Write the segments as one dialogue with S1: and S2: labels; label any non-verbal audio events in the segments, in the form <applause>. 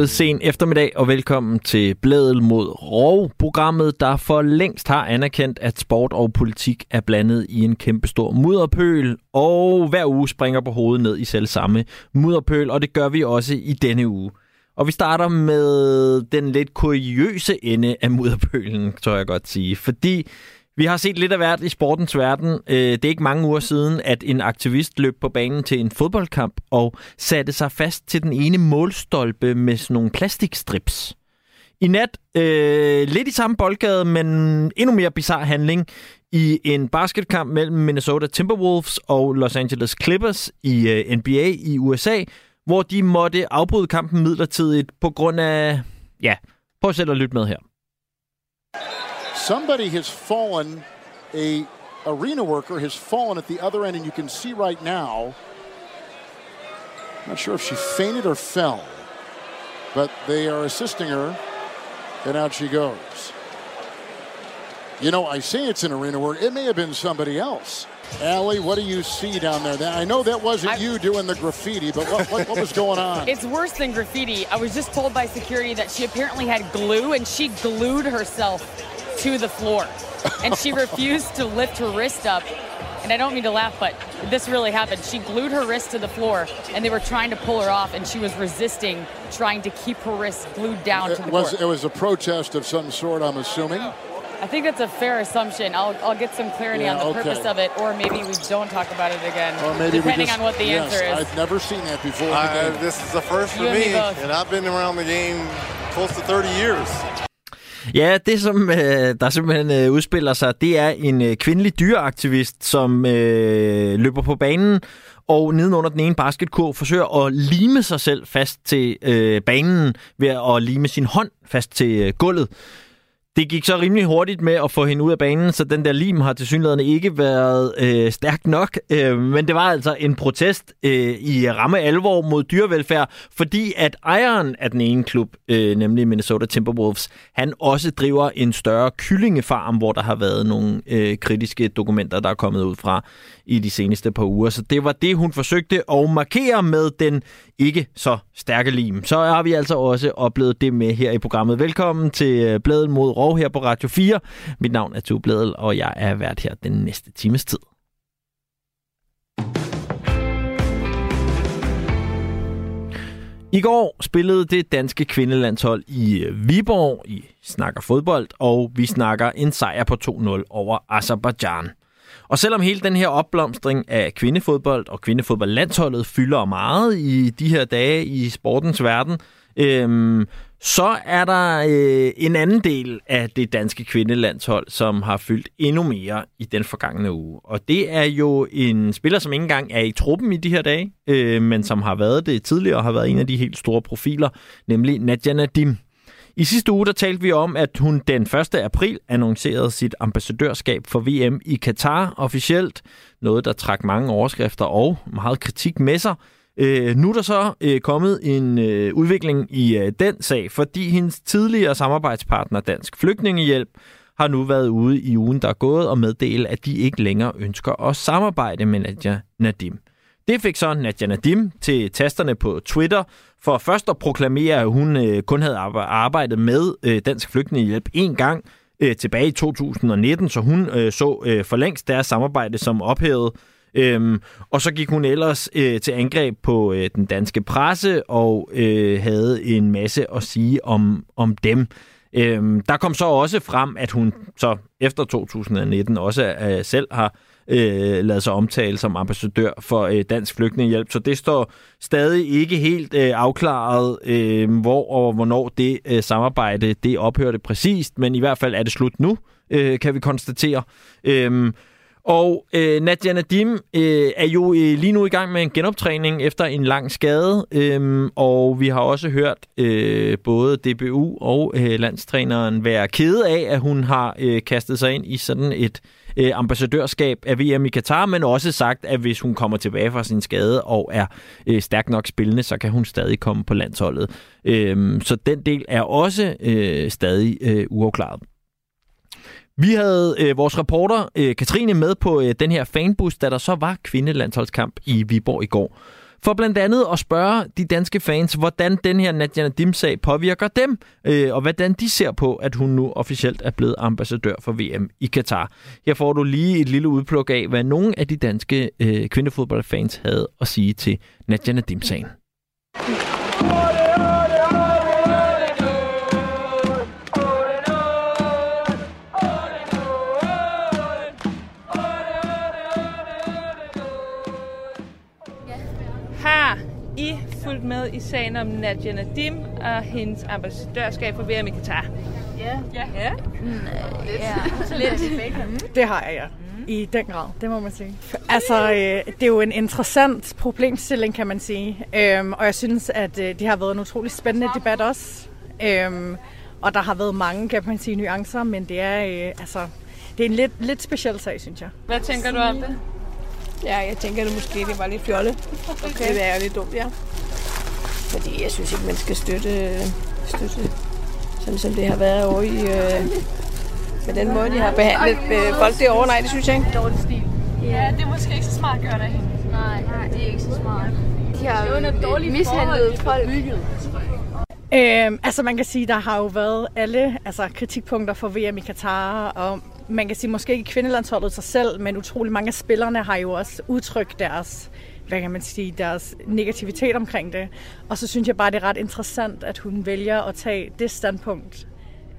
S1: God sen eftermiddag og velkommen til Blædel mod Rov, programmet, der for længst har anerkendt, at sport og politik er blandet i en kæmpestor mudderpøl, og hver uge springer på hovedet ned i selv samme mudderpøl, og det gør vi også i denne uge. Og vi starter med den lidt kuriøse ende af mudderpølen, tror jeg godt sige, fordi vi har set lidt af hvert i sportens verden. Øh, det er ikke mange uger siden, at en aktivist løb på banen til en fodboldkamp og satte sig fast til den ene målstolpe med sådan nogle plastikstrips. I nat, øh, lidt i samme boldgade, men endnu mere bizarre handling i en basketkamp mellem Minnesota Timberwolves og Los Angeles Clippers i øh, NBA i USA, hvor de måtte afbryde kampen midlertidigt på grund af... Ja, prøv selv at lytte med her.
S2: Somebody has fallen, a arena worker has fallen at the other end, and you can see right now. Not sure if she fainted or fell, but they are assisting her, and out she goes. You know, I say it's an arena worker. It may have been somebody else. Allie, what do you see down there? I know that wasn't
S3: I-
S2: you doing the graffiti, but what, what, what was going on? <laughs>
S3: It's worse than graffiti. I was just told by security that she apparently had glue and she glued herself to the floor. And she refused to lift her wrist up. And I don't mean to laugh, but this really happened. She glued her wrist to the floor and they were trying to pull her off and she was resisting trying to keep her wrist glued down to
S2: it
S3: the
S2: was
S3: floor.
S2: it was a protest of some sort, I'm assuming.
S3: I think that's a fair assumption. I'll, I'll get some clarity
S2: Yeah,
S3: on the
S2: okay.
S3: purpose of it, or maybe we don't talk about it again,
S2: Or maybe
S3: depending
S2: just-
S3: on what the
S2: yes,
S3: answer is.
S2: I've never seen that before. in
S4: I, this is the first for
S3: You and me
S4: me, and I've been around the game close to 30 years.
S1: Ja, det som øh, der simpelthen øh, udspiller sig, det er en øh, kvindelig dyreaktivist, som øh, løber på banen og nedenunder den ene basketkurv forsøger at lime sig selv fast til øh, banen ved at lime sin hånd fast til øh, gulvet. Det gik så rimelig hurtigt med at få hende ud af banen, så den der lim har tilsyneladende ikke været øh, stærk nok. Øh, men det var altså en protest øh, i ramme alvor mod dyrevelfærd, fordi at ejeren af den ene klub, øh, nemlig Minnesota Timberwolves, han også driver en større kyllingefarm, hvor der har været nogle øh, kritiske dokumenter, der er kommet ud fra i de seneste par uger. Så det var det, hun forsøgte at markere med den ikke så stærke lim. Så har vi altså også oplevet det med her i programmet. Velkommen til øh, Bladet mod Rov her på Radio 4. Mit navn er Tue Bladel, og jeg er vært her den næste times tid. I går spillede det danske kvindelandshold i øh, Viborg. I snakker fodbold, og vi snakker en sejr på 2-0 over Azerbaijan. Og selvom hele den her opblomstring af kvindefodbold og kvindefodboldlandsholdet fylder meget i de her dage i sportens verden, øhm, så er der øh, en anden del af det danske kvindelandshold, som har fyldt endnu mere i den forgangne uge. Og det er jo en spiller, som ikke engang er i truppen i de her dage, øh, men som har været det tidligere og har været en af de helt store profiler, nemlig Nadia Nadim. I sidste uge der talte vi om, at hun den 1. april annoncerede sit ambassadørskab for VM i Katar officielt. Noget, der trak mange overskrifter og meget kritik med sig. Øh, nu er der så øh, kommet en øh, udvikling i øh, den sag, fordi hendes tidligere samarbejdspartner Dansk Flygtningehjælp har nu været ude i ugen, der er gået, og meddele, at de ikke længere ønsker at samarbejde med Nadia Nadim. Det fik så Nadia Nadim til tasterne på Twitter for først at proklamere, at hun øh, kun havde arbejdet med øh, Dansk Flygtningehjælp en gang øh, tilbage i 2019, så hun øh, så øh, for længst deres samarbejde som ophævet. Øhm, og så gik hun ellers øh, til angreb på øh, den danske presse og øh, havde en masse at sige om, om dem. Øhm, der kom så også frem, at hun så efter 2019 også øh, selv har øh, lavet sig omtale som ambassadør for øh, Dansk Flygtningehjælp. Så det står stadig ikke helt øh, afklaret, øh, hvor og hvornår det øh, samarbejde det ophørte præcist, men i hvert fald er det slut nu, øh, kan vi konstatere. Øh, og øh, Nadia Nadim øh, er jo øh, lige nu i gang med en genoptræning efter en lang skade, øh, og vi har også hørt øh, både DBU og øh, landstræneren være kede af, at hun har øh, kastet sig ind i sådan et øh, Øh, ambassadørskab af VM i Katar, men også sagt, at hvis hun kommer tilbage fra sin skade og er øh, stærk nok spillende, så kan hun stadig komme på landsholdet. Øh, så den del er også øh, stadig øh, uafklaret. Vi havde øh, vores reporter øh, Katrine med på øh, den her fanbus, da der så var kvindelandsholdskamp i Viborg i går for blandt andet at spørge de danske fans, hvordan den her Nadia Nadim-sag påvirker dem, øh, og hvordan de ser på, at hun nu officielt er blevet ambassadør for VM i Katar. Her får du lige et lille udpluk af, hvad nogle af de danske øh, kvindefodboldfans havde at sige til Nadia Nadim-sagen.
S5: Fulgt med i sagen om Nadia Nadim og hendes ambassadørskab for VM i Katar?
S6: Ja.
S5: Ja. ja.
S6: Ja, <laughs> lidt.
S7: Det har jeg, ja. I den grad, det må man sige. Altså, øh, det er jo en interessant problemstilling, kan man sige. Øhm, og jeg synes, at øh, det har været en utrolig spændende debat også. Øhm, og der har været mange, kan man sige, nuancer, men det er, øh, altså, det er en lidt, lidt speciel sag, synes jeg.
S5: Hvad tænker du om det?
S6: Ja, jeg tænker det måske, det var lidt fjolle. Okay. Det er lidt dumt, ja. Fordi jeg synes ikke, man skal støtte, støtte sådan som det har været over i... Øh, med den måde, de har behandlet øh, folk derovre. Nej, det synes jeg ikke.
S8: dårlig stil.
S5: Ja, det er måske ikke så smart gjort af hende.
S8: Nej, det er ikke så smart.
S6: De har
S8: dårligt
S6: mishandlet folk.
S7: Øhm, altså man kan sige, der har jo været alle altså, kritikpunkter for VM i Katar, og man kan sige måske ikke kvindelandsholdet sig selv, men utrolig mange af spillerne har jo også udtrykt deres, hvad kan man sige, deres negativitet omkring det. Og så synes jeg bare, det er ret interessant, at hun vælger at tage det standpunkt,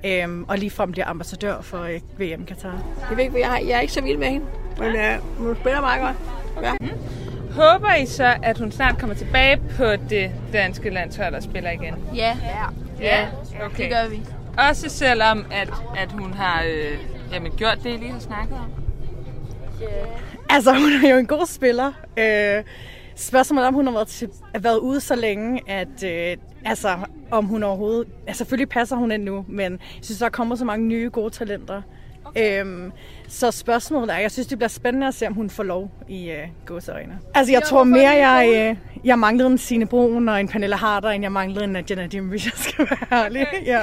S7: øhm, og ligefrem bliver ambassadør for øh, VM i Katar.
S6: Jeg ved ikke, jeg, er- jeg er ikke så vild med hende. Men øh, hun spiller meget godt. Ja.
S5: Håber I så, at hun snart kommer tilbage på det danske landshold og spiller igen?
S8: Ja,
S5: Ja,
S8: det gør vi.
S5: Også selvom, at, at hun har øh, jamen, gjort det, I lige har snakket om.
S7: Altså, <laughs> hun er jo en god spiller. Øh, spørgsmålet om hun har været, til, været ude så længe, at øh, altså, om hun overhovedet... Altså, selvfølgelig passer hun ind nu, men jeg synes, der er kommet så mange nye gode talenter. Okay. Øhm, så spørgsmålet er, jeg synes, det bliver spændende at se, om hun får lov i øh, gåseøjne. Altså, jeg tror mere, jeg, øh, jeg manglede en Signe Brun og en Pernille Harder, end jeg manglede en Nadim, hvis <laughs> jeg skal være ærlig. Ja.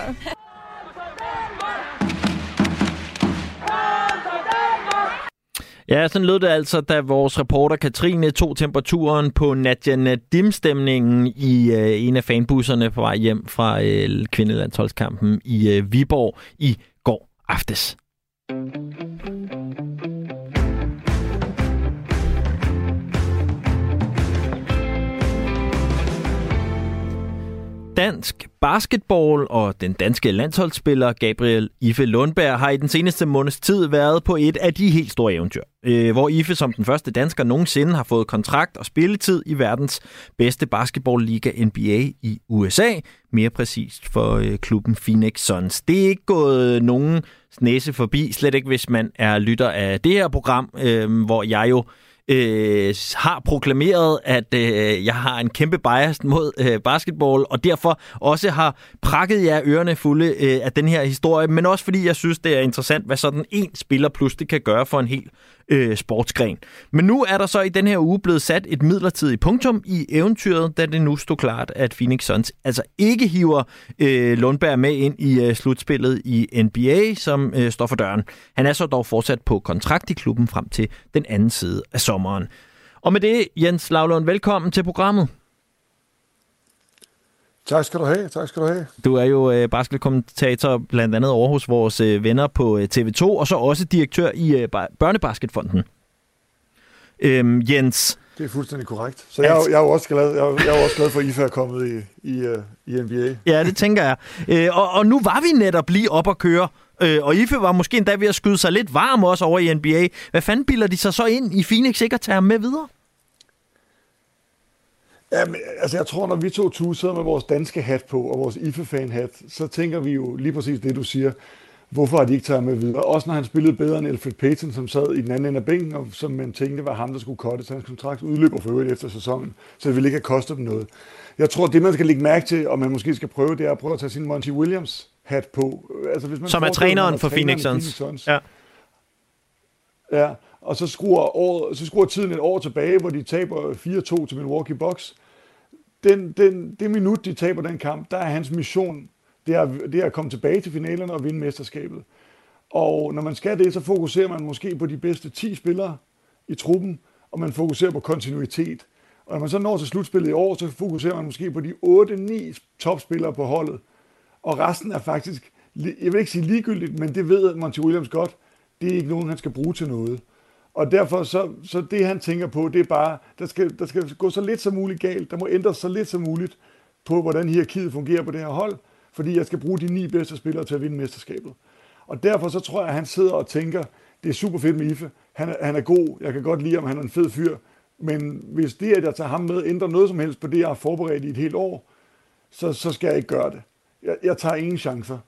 S1: Ja, sådan lød det altså, da vores reporter Katrine tog temperaturen på Nadia Nadim-stemningen i øh, en af fanbusserne på vej hjem fra øh, kvindelandsholdskampen i øh, Viborg i går aftes. Dansk basketball og den danske landsholdsspiller Gabriel Ife Lundberg har i den seneste måneds tid været på et af de helt store eventyr, øh, hvor Ife som den første dansker nogensinde har fået kontrakt og spilletid i verdens bedste basketballliga NBA i USA, mere præcist for øh, klubben Phoenix Suns. Det er ikke gået nogen næse forbi, slet ikke hvis man er lytter af det her program, øh, hvor jeg jo øh, har proklameret, at øh, jeg har en kæmpe bias mod øh, basketball, og derfor også har prakket jer ørerne fulde øh, af den her historie, men også fordi jeg synes, det er interessant, hvad sådan en spiller pludselig kan gøre for en hel øh, sportsgren. Men nu er der så i den her uge blevet sat et midlertidigt punktum i eventyret, da det nu stod klart, at Phoenix Suns altså ikke hiver øh, Lundberg med ind i øh, slutspillet i NBA, som øh, står for døren. Han er så dog fortsat på kontrakt i klubben frem til den anden side af sommeren. Og med det, Jens Lavlund, velkommen til programmet.
S9: Tak skal du have, tak skal du have.
S1: Du er jo øh, basketkommentator blandt andet over hos vores øh, venner på øh, TV2, og så også direktør i øh, Børnebasketfonden. Øhm, Jens,
S9: Det er fuldstændig korrekt. Så jeg, jeg er jo også glad, jeg er, jeg er jo også glad for, at IFA er kommet i, i, øh, i NBA.
S1: ja, det tænker jeg. Øh, og, og nu var vi netop lige op at køre, øh, og Ife var måske endda ved at skyde sig lidt varm også over i NBA. Hvad fanden bilder de sig så ind i Phoenix ikke at tage ham med videre?
S9: Ja, men, altså jeg tror, når vi to sidder med vores danske hat på, og vores IFA-fan-hat, så tænker vi jo lige præcis det, du siger. Hvorfor har de ikke taget med videre? Også når han spillede bedre end Alfred Payton, som sad i den anden ende af bænken, og som man tænkte var ham, der skulle cutte, så hans kontrakt udløber for øvrigt efter sæsonen, så det ville ikke have kostet dem noget. Jeg tror, det man skal lægge mærke til, og man måske skal prøve, det er at prøve at tage sin Monty Williams hat på. Altså, hvis man
S1: Som er træneren for Phoenix Suns. Ja.
S9: Ja, og så skruer, året, så skruer tiden et år tilbage, hvor de taber 4-2 til Milwaukee Bucks. Den, den, det minut, de taber den kamp, der er hans mission, det er, det er at komme tilbage til finalerne og vinde mesterskabet. Og når man skal det, så fokuserer man måske på de bedste 10 spillere i truppen, og man fokuserer på kontinuitet. Og når man så når til slutspillet i år, så fokuserer man måske på de 8-9 topspillere på holdet. Og resten er faktisk, jeg vil ikke sige ligegyldigt, men det ved Monty Williams godt, det er ikke nogen, han skal bruge til noget. Og derfor så, så det, han tænker på, det er bare, der skal, der skal gå så lidt som muligt galt. Der må ændres så lidt som muligt på, hvordan hierarkiet fungerer på det her hold, fordi jeg skal bruge de ni bedste spillere til at vinde mesterskabet. Og derfor så tror jeg, at han sidder og tænker, det er super fedt med Ife, han er, han er god, jeg kan godt lide ham, han er en fed fyr, men hvis det, at jeg tager ham med, ændrer noget som helst på det, jeg har forberedt i et helt år, så, så skal jeg ikke gøre det. Jeg, jeg tager ingen chancer.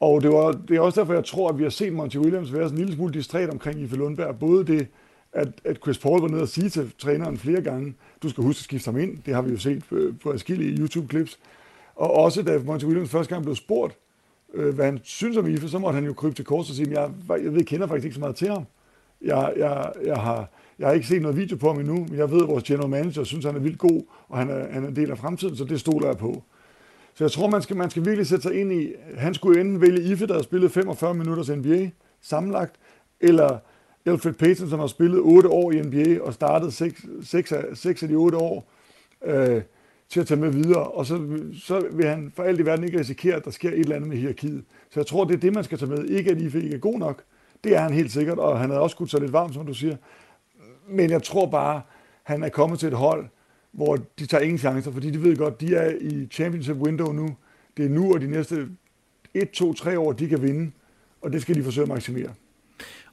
S9: Og det, var, det er også derfor, jeg tror, at vi har set Monty Williams være sådan en lille smule distræt omkring Ife Lundberg. Både det, at, at Chris Paul var nede og sige til træneren flere gange, du skal huske at skifte ham ind. Det har vi jo set øh, på, forskellige YouTube-clips. Og også da Monty Williams første gang blev spurgt, øh, hvad han synes om Ife, så måtte han jo krybe til kors og sige, jeg, jeg ved, jeg kender faktisk ikke så meget til ham. Jeg, jeg, jeg, har, jeg har ikke set noget video på ham endnu, men jeg ved, at vores general manager synes, han er vildt god, og han er, han er en del af fremtiden, så det stoler jeg på. Så jeg tror, man skal, man skal virkelig sætte sig ind i, han skulle enten vælge Ife, der har spillet 45 minutters NBA sammenlagt, eller Alfred Payton, som har spillet 8 år i NBA og startet 6, 6, af, 6 af de 8 år øh, til at tage med videre. Og så, så vil han for alt i verden ikke risikere, at der sker et eller andet med hierarkiet. Så jeg tror, det er det, man skal tage med. Ikke at Ife ikke er god nok. Det er han helt sikkert, og han havde også skudt sig lidt varmt, som du siger. Men jeg tror bare, han er kommet til et hold, hvor de tager ingen chancer, fordi de ved godt, de er i championship window nu. Det er nu og de næste 1, 2, 3 år, de kan vinde, og det skal de forsøge at maksimere.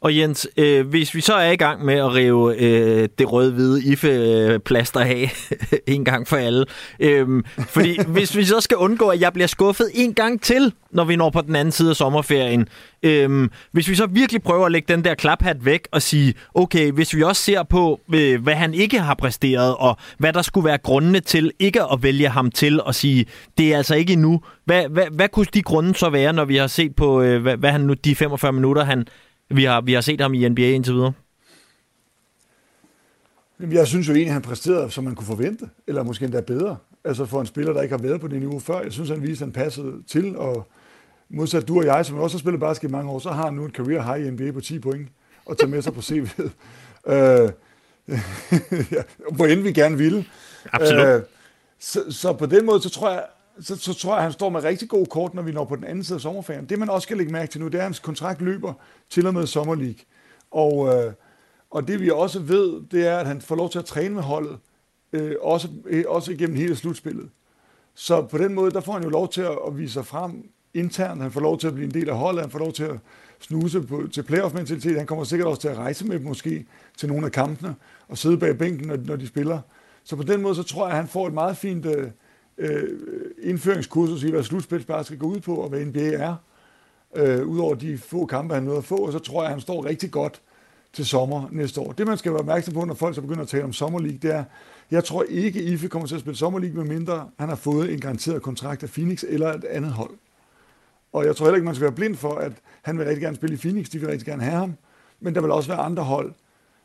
S1: Og Jens, øh, hvis vi så er i gang med at rive øh, det røde-hvide IFE-plaster af <laughs> en gang for alle, øh, fordi <laughs> hvis vi så skal undgå, at jeg bliver skuffet en gang til, når vi når på den anden side af sommerferien, øh, hvis vi så virkelig prøver at lægge den der klaphat væk og sige, okay, hvis vi også ser på, øh, hvad han ikke har præsteret, og hvad der skulle være grundene til ikke at vælge ham til og sige, det er altså ikke endnu. Hvad, hvad, hvad kunne de grunde så være, når vi har set på, øh, hvad, hvad han nu, de 45 minutter, han vi har, vi har set ham i NBA indtil videre?
S9: Jeg synes jo egentlig, han præsterede, som man kunne forvente, eller måske endda bedre. Altså for en spiller, der ikke har været på det niveau før. Jeg synes, han viste, at han passede til, og modsat du og jeg, som også har spillet basket i mange år, så har han nu en career high i NBA på 10 point, og tage med sig på CV'et. <laughs> øh, <laughs> ja, hvor end vi gerne ville.
S1: Absolut. Øh,
S9: så, så på den måde, så tror jeg, så, så tror jeg, at han står med rigtig god kort, når vi når på den anden side af sommerferien. Det, man også skal lægge mærke til nu, det er, at hans kontrakt løber til og med Sommer League. Og, øh, og det vi også ved, det er, at han får lov til at træne med holdet, øh, også, øh, også igennem hele slutspillet. Så på den måde, der får han jo lov til at, at vise sig frem internt. Han får lov til at blive en del af holdet. Han får lov til at snuse på, til playoff-mentalitet. Han kommer sikkert også til at rejse med måske til nogle af kampene og sidde bag bænken, når, når de spiller. Så på den måde, så tror jeg, at han får et meget fint... Øh, øh, indføringskursus i, hvad slutspilsbasket skal gå ud på, og hvad NBA er. Øh, Udover de få kampe, han nåede at få, og så tror jeg, at han står rigtig godt til sommer næste år. Det, man skal være opmærksom på, når folk så begynder at tale om sommerlig, det er, jeg tror ikke, Ife kommer til at spille sommerlig, medmindre han har fået en garanteret kontrakt af Phoenix eller et andet hold. Og jeg tror heller ikke, man skal være blind for, at han vil rigtig gerne spille i Phoenix, de vil rigtig gerne have ham, men der vil også være andre hold,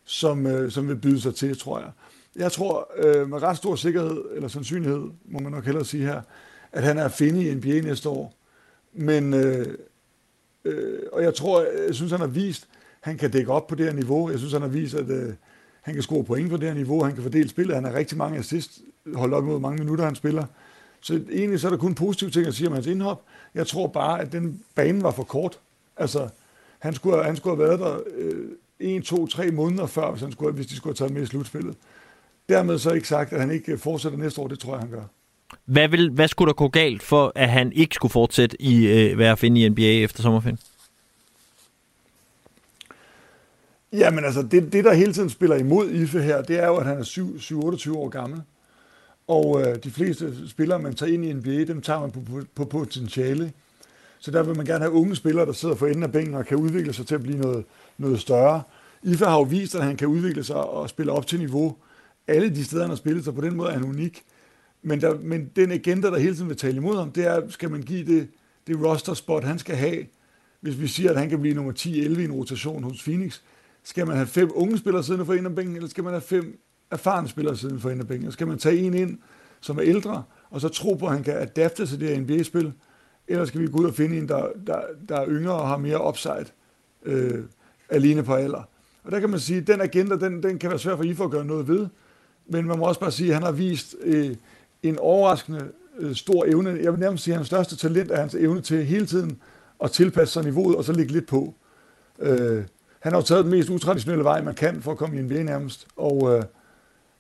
S9: som, øh, som vil byde sig til, tror jeg. Jeg tror øh, med ret stor sikkerhed, eller sandsynlighed, må man nok hellere sige her, at han er at finde i NBA næste år. Men, øh, øh, og jeg tror, jeg synes, han har vist, han kan dække op på det her niveau. Jeg synes, han har vist, at øh, han kan score point på det her niveau. Han kan fordele spillet. Han har rigtig mange assist, holdt op imod mange minutter, han spiller. Så egentlig så er der kun positive ting at sige om hans indhop. Jeg tror bare, at den bane var for kort. Altså, han skulle, han skulle have været der øh, 1, 2, 3 måneder før, hvis, han skulle, hvis de skulle have taget med i slutspillet. Dermed så ikke sagt, at han ikke fortsætter næste år. Det tror jeg, han gør.
S1: Hvad, vil, hvad skulle der gå galt for, at han ikke skulle fortsætte i øh, være at finde i NBA efter sommerferien?
S9: Jamen altså, det, det der hele tiden spiller imod Ife her, det er jo, at han er 7-28 år gammel. Og øh, de fleste spillere, man tager ind i NBA, dem tager man på, på, på potentiale. Så der vil man gerne have unge spillere, der sidder for enden af bænken og kan udvikle sig til at blive noget, noget større. Ife har jo vist, at han kan udvikle sig og spille op til niveau alle de steder, han har spillet, så på den måde er han unik. Men, der, men den agenda, der hele tiden vil tale imod ham, det er, skal man give det, det roster spot, han skal have, hvis vi siger, at han kan blive nummer 10-11 i en rotation hos Phoenix, skal man have fem unge spillere siden for en af bænken, eller skal man have fem erfarne spillere siden for en af bænken? Skal man tage en ind, som er ældre, og så tro på, at han kan adapte til det her NBA-spil? Eller skal vi gå ud og finde en, der, der, der er yngre og har mere upside øh, alene på alder? Og der kan man sige, at den agenda, den, den kan være svær for I for at gøre noget ved men man må også bare sige, at han har vist øh, en overraskende øh, stor evne. Jeg vil nærmest sige, at hans største talent er hans evne til hele tiden at tilpasse sig niveauet, og så ligge lidt på. Øh, han har jo taget den mest utraditionelle vej, man kan for at komme i NBA nærmest, og, øh,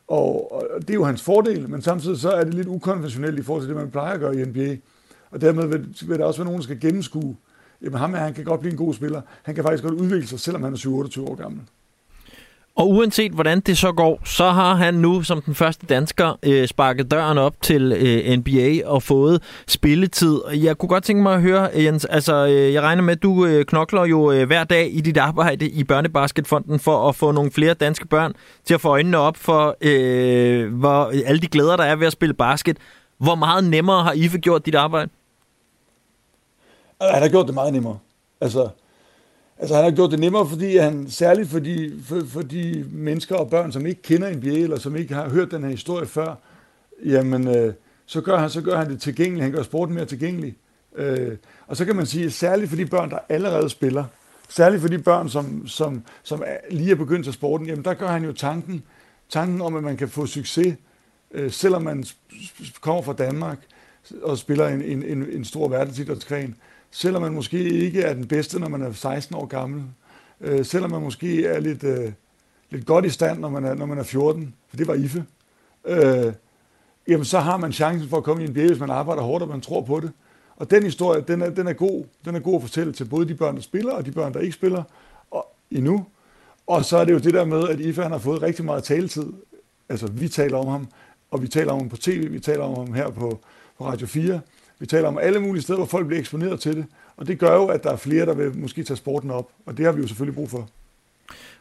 S9: og, og det er jo hans fordel, men samtidig så er det lidt ukonventionelt i forhold til det, man plejer at gøre i NBA. Og dermed vil, vil der også være nogen, der skal gennemskue, jamen ham her, han kan godt blive en god spiller. Han kan faktisk godt udvikle sig, selvom han er 27 år gammel.
S1: Og uanset hvordan det så går, så har han nu som den første dansker øh, sparket døren op til øh, NBA og fået spilletid. Jeg kunne godt tænke mig at høre, øh, Jens, altså øh, jeg regner med, at du øh, knokler jo øh, hver dag i dit arbejde i Børnebasketfonden for at få nogle flere danske børn til at få øjnene op for øh, hvor, øh, alle de glæder, der er ved at spille basket. Hvor meget nemmere har IFE gjort dit arbejde?
S9: Han har gjort det meget nemmere. Altså, Altså han har gjort det nemmere, fordi han, særligt for de, for, for de mennesker og børn, som ikke kender NBA, eller som ikke har hørt den her historie før, jamen, øh, så, gør han, så gør han det tilgængeligt. Han gør sporten mere tilgængelig. Øh, og så kan man sige, særligt for de børn, der allerede spiller, særligt for de børn, som, som, som er, lige er begyndt til sporten, jamen der gør han jo tanken, tanken om, at man kan få succes, øh, selvom man kommer fra Danmark og spiller en, en, en, en stor verdensidrætsgren selvom man måske ikke er den bedste, når man er 16 år gammel, øh, selvom man måske er lidt, øh, lidt godt i stand, når man er, når man er 14, for det var IFE, øh, jamen så har man chancen for at komme i en hvis man arbejder hårdt, og man tror på det. Og den historie, den er, den er god. Den er god at fortælle til både de børn, der spiller, og de børn, der ikke spiller og, endnu. Og så er det jo det der med, at IFE han har fået rigtig meget taletid. Altså, vi taler om ham, og vi taler om ham på tv, vi taler om ham her på, på Radio 4. Vi taler om alle mulige steder, hvor folk bliver eksponeret til det. Og det gør jo, at der er flere, der vil måske tage sporten op. Og det har vi jo selvfølgelig brug for.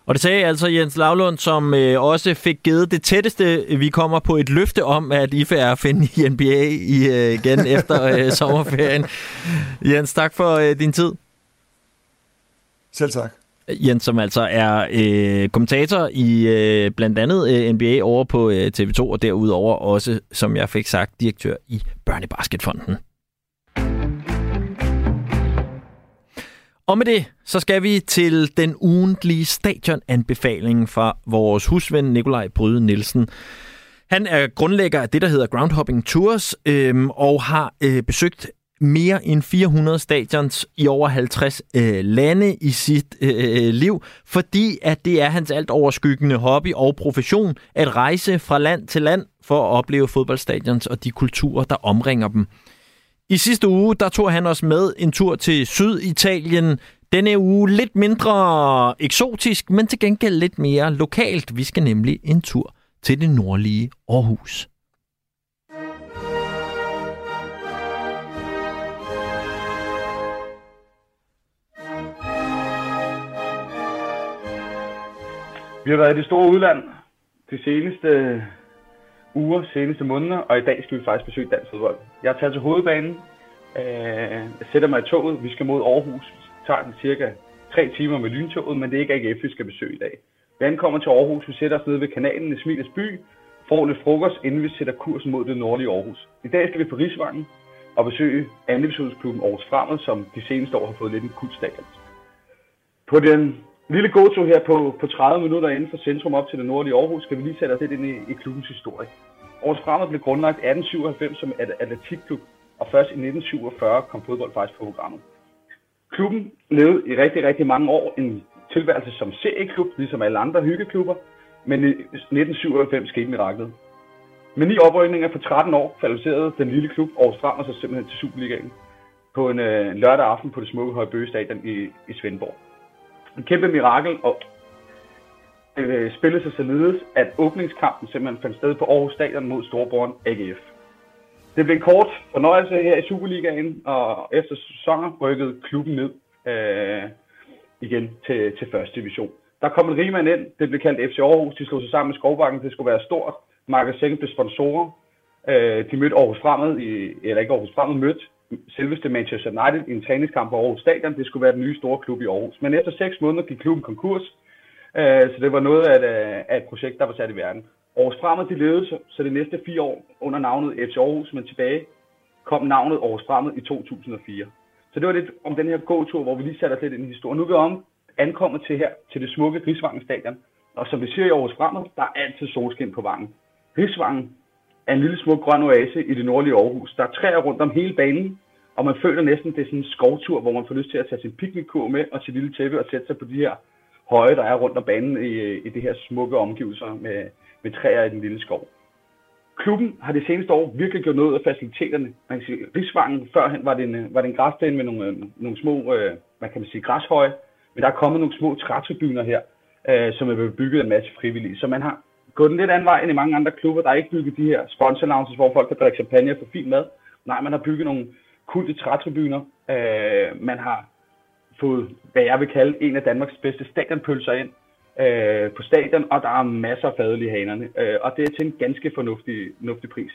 S1: Og det sagde altså Jens Lavlund, som øh, også fik givet det tætteste, vi kommer på et løfte om, at IFE er at finde i NBA i, øh, igen <laughs> efter øh, sommerferien. Jens, tak for øh, din tid.
S9: Selv tak.
S1: Jens, som altså er øh, kommentator i øh, blandt andet øh, NBA over på øh, TV2, og derudover også, som jeg fik sagt, direktør i Børnebasketfonden. Og med det, så skal vi til den ugentlige stadionanbefaling fra vores husven Nikolaj Bryde Nielsen. Han er grundlægger af det, der hedder Groundhopping Tours, øhm, og har øh, besøgt mere end 400 stadions i over 50 øh, lande i sit øh, liv, fordi at det er hans alt overskyggende hobby og profession at rejse fra land til land for at opleve fodboldstadions og de kulturer, der omringer dem. I sidste uge, der tog han os med en tur til Syditalien. Denne uge lidt mindre eksotisk, men til gengæld lidt mere lokalt. Vi skal nemlig en tur til det nordlige Aarhus.
S10: Vi har været i det store udland de seneste øh, uger, seneste måneder, og i dag skal vi faktisk besøge dansk fodbold. Jeg tager til hovedbanen, øh, jeg sætter mig i toget, vi skal mod Aarhus. Vi tager den cirka tre timer med lyntoget, men det er ikke AGF, vi skal besøge i dag. Vi ankommer til Aarhus, vi sætter os nede ved kanalen i Smiles by, får lidt frokost, inden vi sætter kursen mod det nordlige Aarhus. I dag skal vi på Rigsvangen og besøge andelsklubben Aarhus Fremad, som de seneste år har fået lidt en kultstatus. På den lille gåtur her på, på 30 minutter inden for centrum op til det nordlige Aarhus, skal vi lige sætte os lidt ind i, i klubbens historie. Aarhus Fremad blev grundlagt 1897 som atletikklub, og først i 1947 kom fodbold faktisk på programmet. Klubben levede i rigtig, rigtig mange år en tilværelse som serieklub, ligesom alle andre hyggeklubber, men i 1997 skete miraklet. Med ni oprykninger for 13 år kvalificerede den lille klub Aarhus Fremad sig simpelthen til Superligaen på en øh, lørdag aften på det smukke Højbøge Stadion i, i Svendborg en kæmpe mirakel, og øh, spillede sig således, at åbningskampen simpelthen fandt sted på Aarhus Stadion mod Storborn AGF. Det blev en kort fornøjelse her i Superligaen, og efter sæsoner rykkede klubben ned øh, igen til, til første division. Der kom en rigmand ind, det blev kaldt FC Aarhus, de slog sig sammen med Skovbakken, det skulle være stort. Magasin blev sponsorer. Øh, de mødte Aarhus Fremad, i, eller ikke Aarhus Fremad, mødte selveste Manchester United i en træningskamp på Aarhus Stadion. Det skulle være den nye store klub i Aarhus. Men efter seks måneder gik klubben konkurs, øh, så det var noget af et, af et projekt, der var sat i verden. Aarhus Fremad de levede så, så de næste fire år under navnet FC Aarhus, men tilbage kom navnet Aarhus Fremad i 2004. Så det var lidt om den her gåtur, hvor vi lige satte os lidt ind i historien. Nu er vi om ankommet til her, til det smukke Grisvangen Stadion. Og som vi ser i Aarhus Fremad, der er altid solskin på vangen. Rigsvangen er en lille smuk grøn oase i det nordlige Aarhus. Der er træer rundt om hele banen, og man føler næsten, det er sådan en skovtur, hvor man får lyst til at tage sin piknikkur med og sit lille tæppe og sætte sig på de her høje, der er rundt om banen i, i det her smukke omgivelser med, med træer i den lille skov. Klubben har det seneste år virkelig gjort noget af faciliteterne. Man kan sige, Rigsvangen førhen var det en, var det en græsplæne med nogle, nogle små, øh, hvad kan man sige, græshøje, men der er kommet nogle små trætribuner her, øh, som er blevet bygget af en masse frivillige. Så man har gå den lidt anden vej end i mange andre klubber. Der er ikke bygget de her sponsor lounges, hvor folk kan drikke champagne og få fin mad. Nej, man har bygget nogle kulte trætribuner. Øh, man har fået, hvad jeg vil kalde, en af Danmarks bedste stadionpølser ind øh, på stadion, og der er masser af fadel i hanerne, øh, og det er til en ganske fornuftig, fornuftig pris.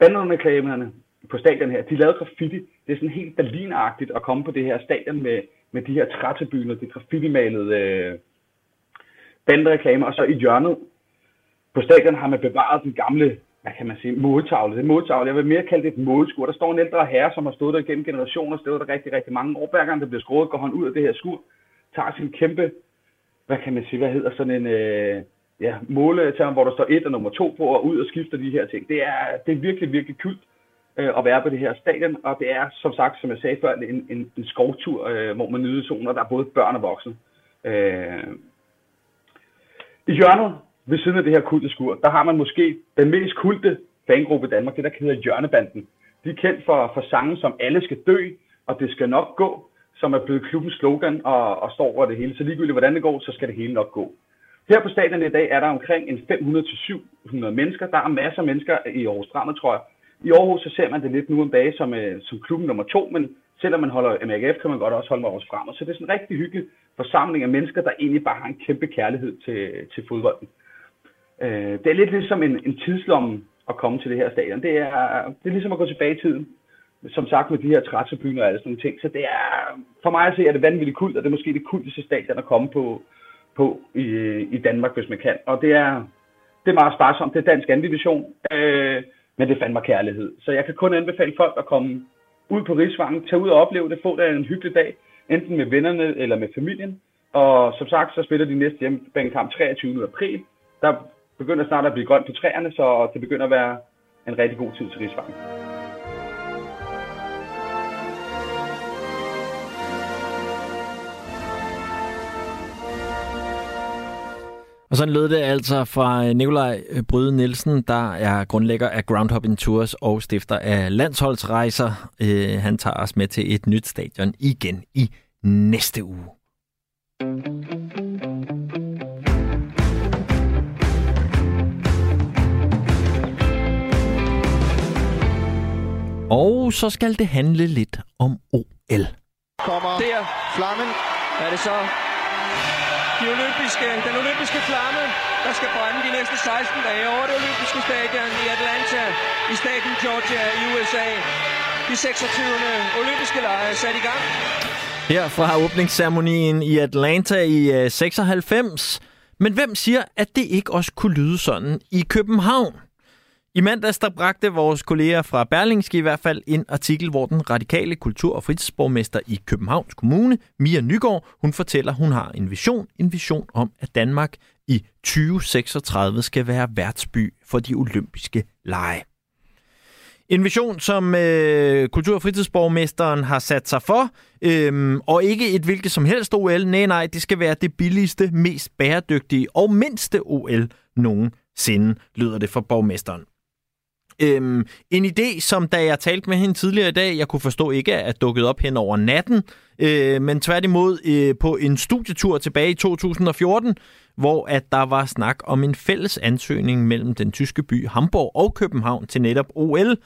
S10: Banderne på stadion her, de lavede graffiti. Det er sådan helt berlinagtigt at komme på det her stadion med, med de her trætribuner, det graffiti-malede øh, bandereklamer, og så i hjørnet på stadion har man bevaret den gamle hvad kan man sige, måltavle. Det er måltavle. Jeg vil mere kalde det et målskur. Der står en ældre herre, som har stået der gennem generationer, stået der rigtig, rigtig mange år. Hver gang der bliver skruet, går han ud af det her skur, tager sin kæmpe, hvad kan man sige, hvad hedder sådan en, øh, ja, måletavle, hvor der står et og nummer to på, og ud og skifter de her ting. Det er, det er virkelig, virkelig kult øh, at være på det her stadion, og det er, som sagt, som jeg sagde før, en, en, en skovtur, øh, hvor man nyder zoner, der er både børn og voksne. Øh, I hjørnet ved siden af det her kulte skur, der har man måske den mest kulte fangruppe i Danmark, det der hedder Hjørnebanden. De er kendt for, for sange som Alle skal dø, og Det skal nok gå, som er blevet klubbens slogan og, og står over det hele. Så ligegyldigt hvordan det går, så skal det hele nok gå. Her på stadion i dag er der omkring en 500-700 mennesker. Der er masser af mennesker i Aarhus Drama, tror jeg. I Aarhus så ser man det lidt nu om dagen som, øh, som klubben nummer to, men selvom man holder MAGF, kan man godt også holde med Aarhus Fremad. Så det er sådan en rigtig hyggelig forsamling af mennesker, der egentlig bare har en kæmpe kærlighed til, til fodbolden. Øh, det er lidt ligesom en, en tidslomme at komme til det her stadion. Det er, det er ligesom at gå tilbage i tiden. Som sagt med de her trætsebyner og alle sådan nogle ting. Så det er, for mig at se, er det vanvittigt kult, og det er måske det kulteste stadion at komme på, på i, i Danmark, hvis man kan. Og det er, det er meget sparsomt. Det er dansk anden division, øh, men det er fandme kærlighed. Så jeg kan kun anbefale folk at komme ud på Rigsvangen, tage ud og opleve det, få der en hyggelig dag, enten med vennerne eller med familien. Og som sagt, så spiller de næste hjemmebanekamp 23. april. Der begynder snart at blive grønt på træerne, så det begynder at være en rigtig god tid til Rigsvangen.
S1: Og sådan lød det altså fra øh, Nikolaj øh, Bryde Nielsen, der er grundlægger af Groundhopping Tours og stifter af landsholdsrejser. Øh, han tager os med til et nyt stadion igen i næste uge. Og så skal det handle lidt om OL.
S11: Kommer der flammen. Er det så de olympiske, den olympiske flamme, der skal brænde de næste 16 dage over det olympiske stadion i Atlanta i staten Georgia i USA. De 26. olympiske lege er sat i gang.
S1: Her fra åbningsceremonien i Atlanta i 96. Øh, Men hvem siger, at det ikke også kunne lyde sådan i København? I mandags der bragte vores kolleger fra Berlingske i hvert fald en artikel, hvor den radikale kultur- og fritidsborgmester i Københavns Kommune, Mia Nygaard, hun fortæller, hun har en vision, en vision om, at Danmark i 2036 skal være værtsby for de olympiske lege. En vision, som øh, kultur- og fritidsborgmesteren har sat sig for, øhm, og ikke et hvilket som helst OL. Nej, nej, det skal være det billigste, mest bæredygtige og mindste OL nogensinde, lyder det fra borgmesteren. Øhm, en idé, som da jeg talte med hende tidligere i dag, jeg kunne forstå ikke er dukket op hen over natten, øh, men tværtimod øh, på en studietur tilbage i 2014, hvor at der var snak om en fælles ansøgning mellem den tyske by Hamburg og København til netop OL.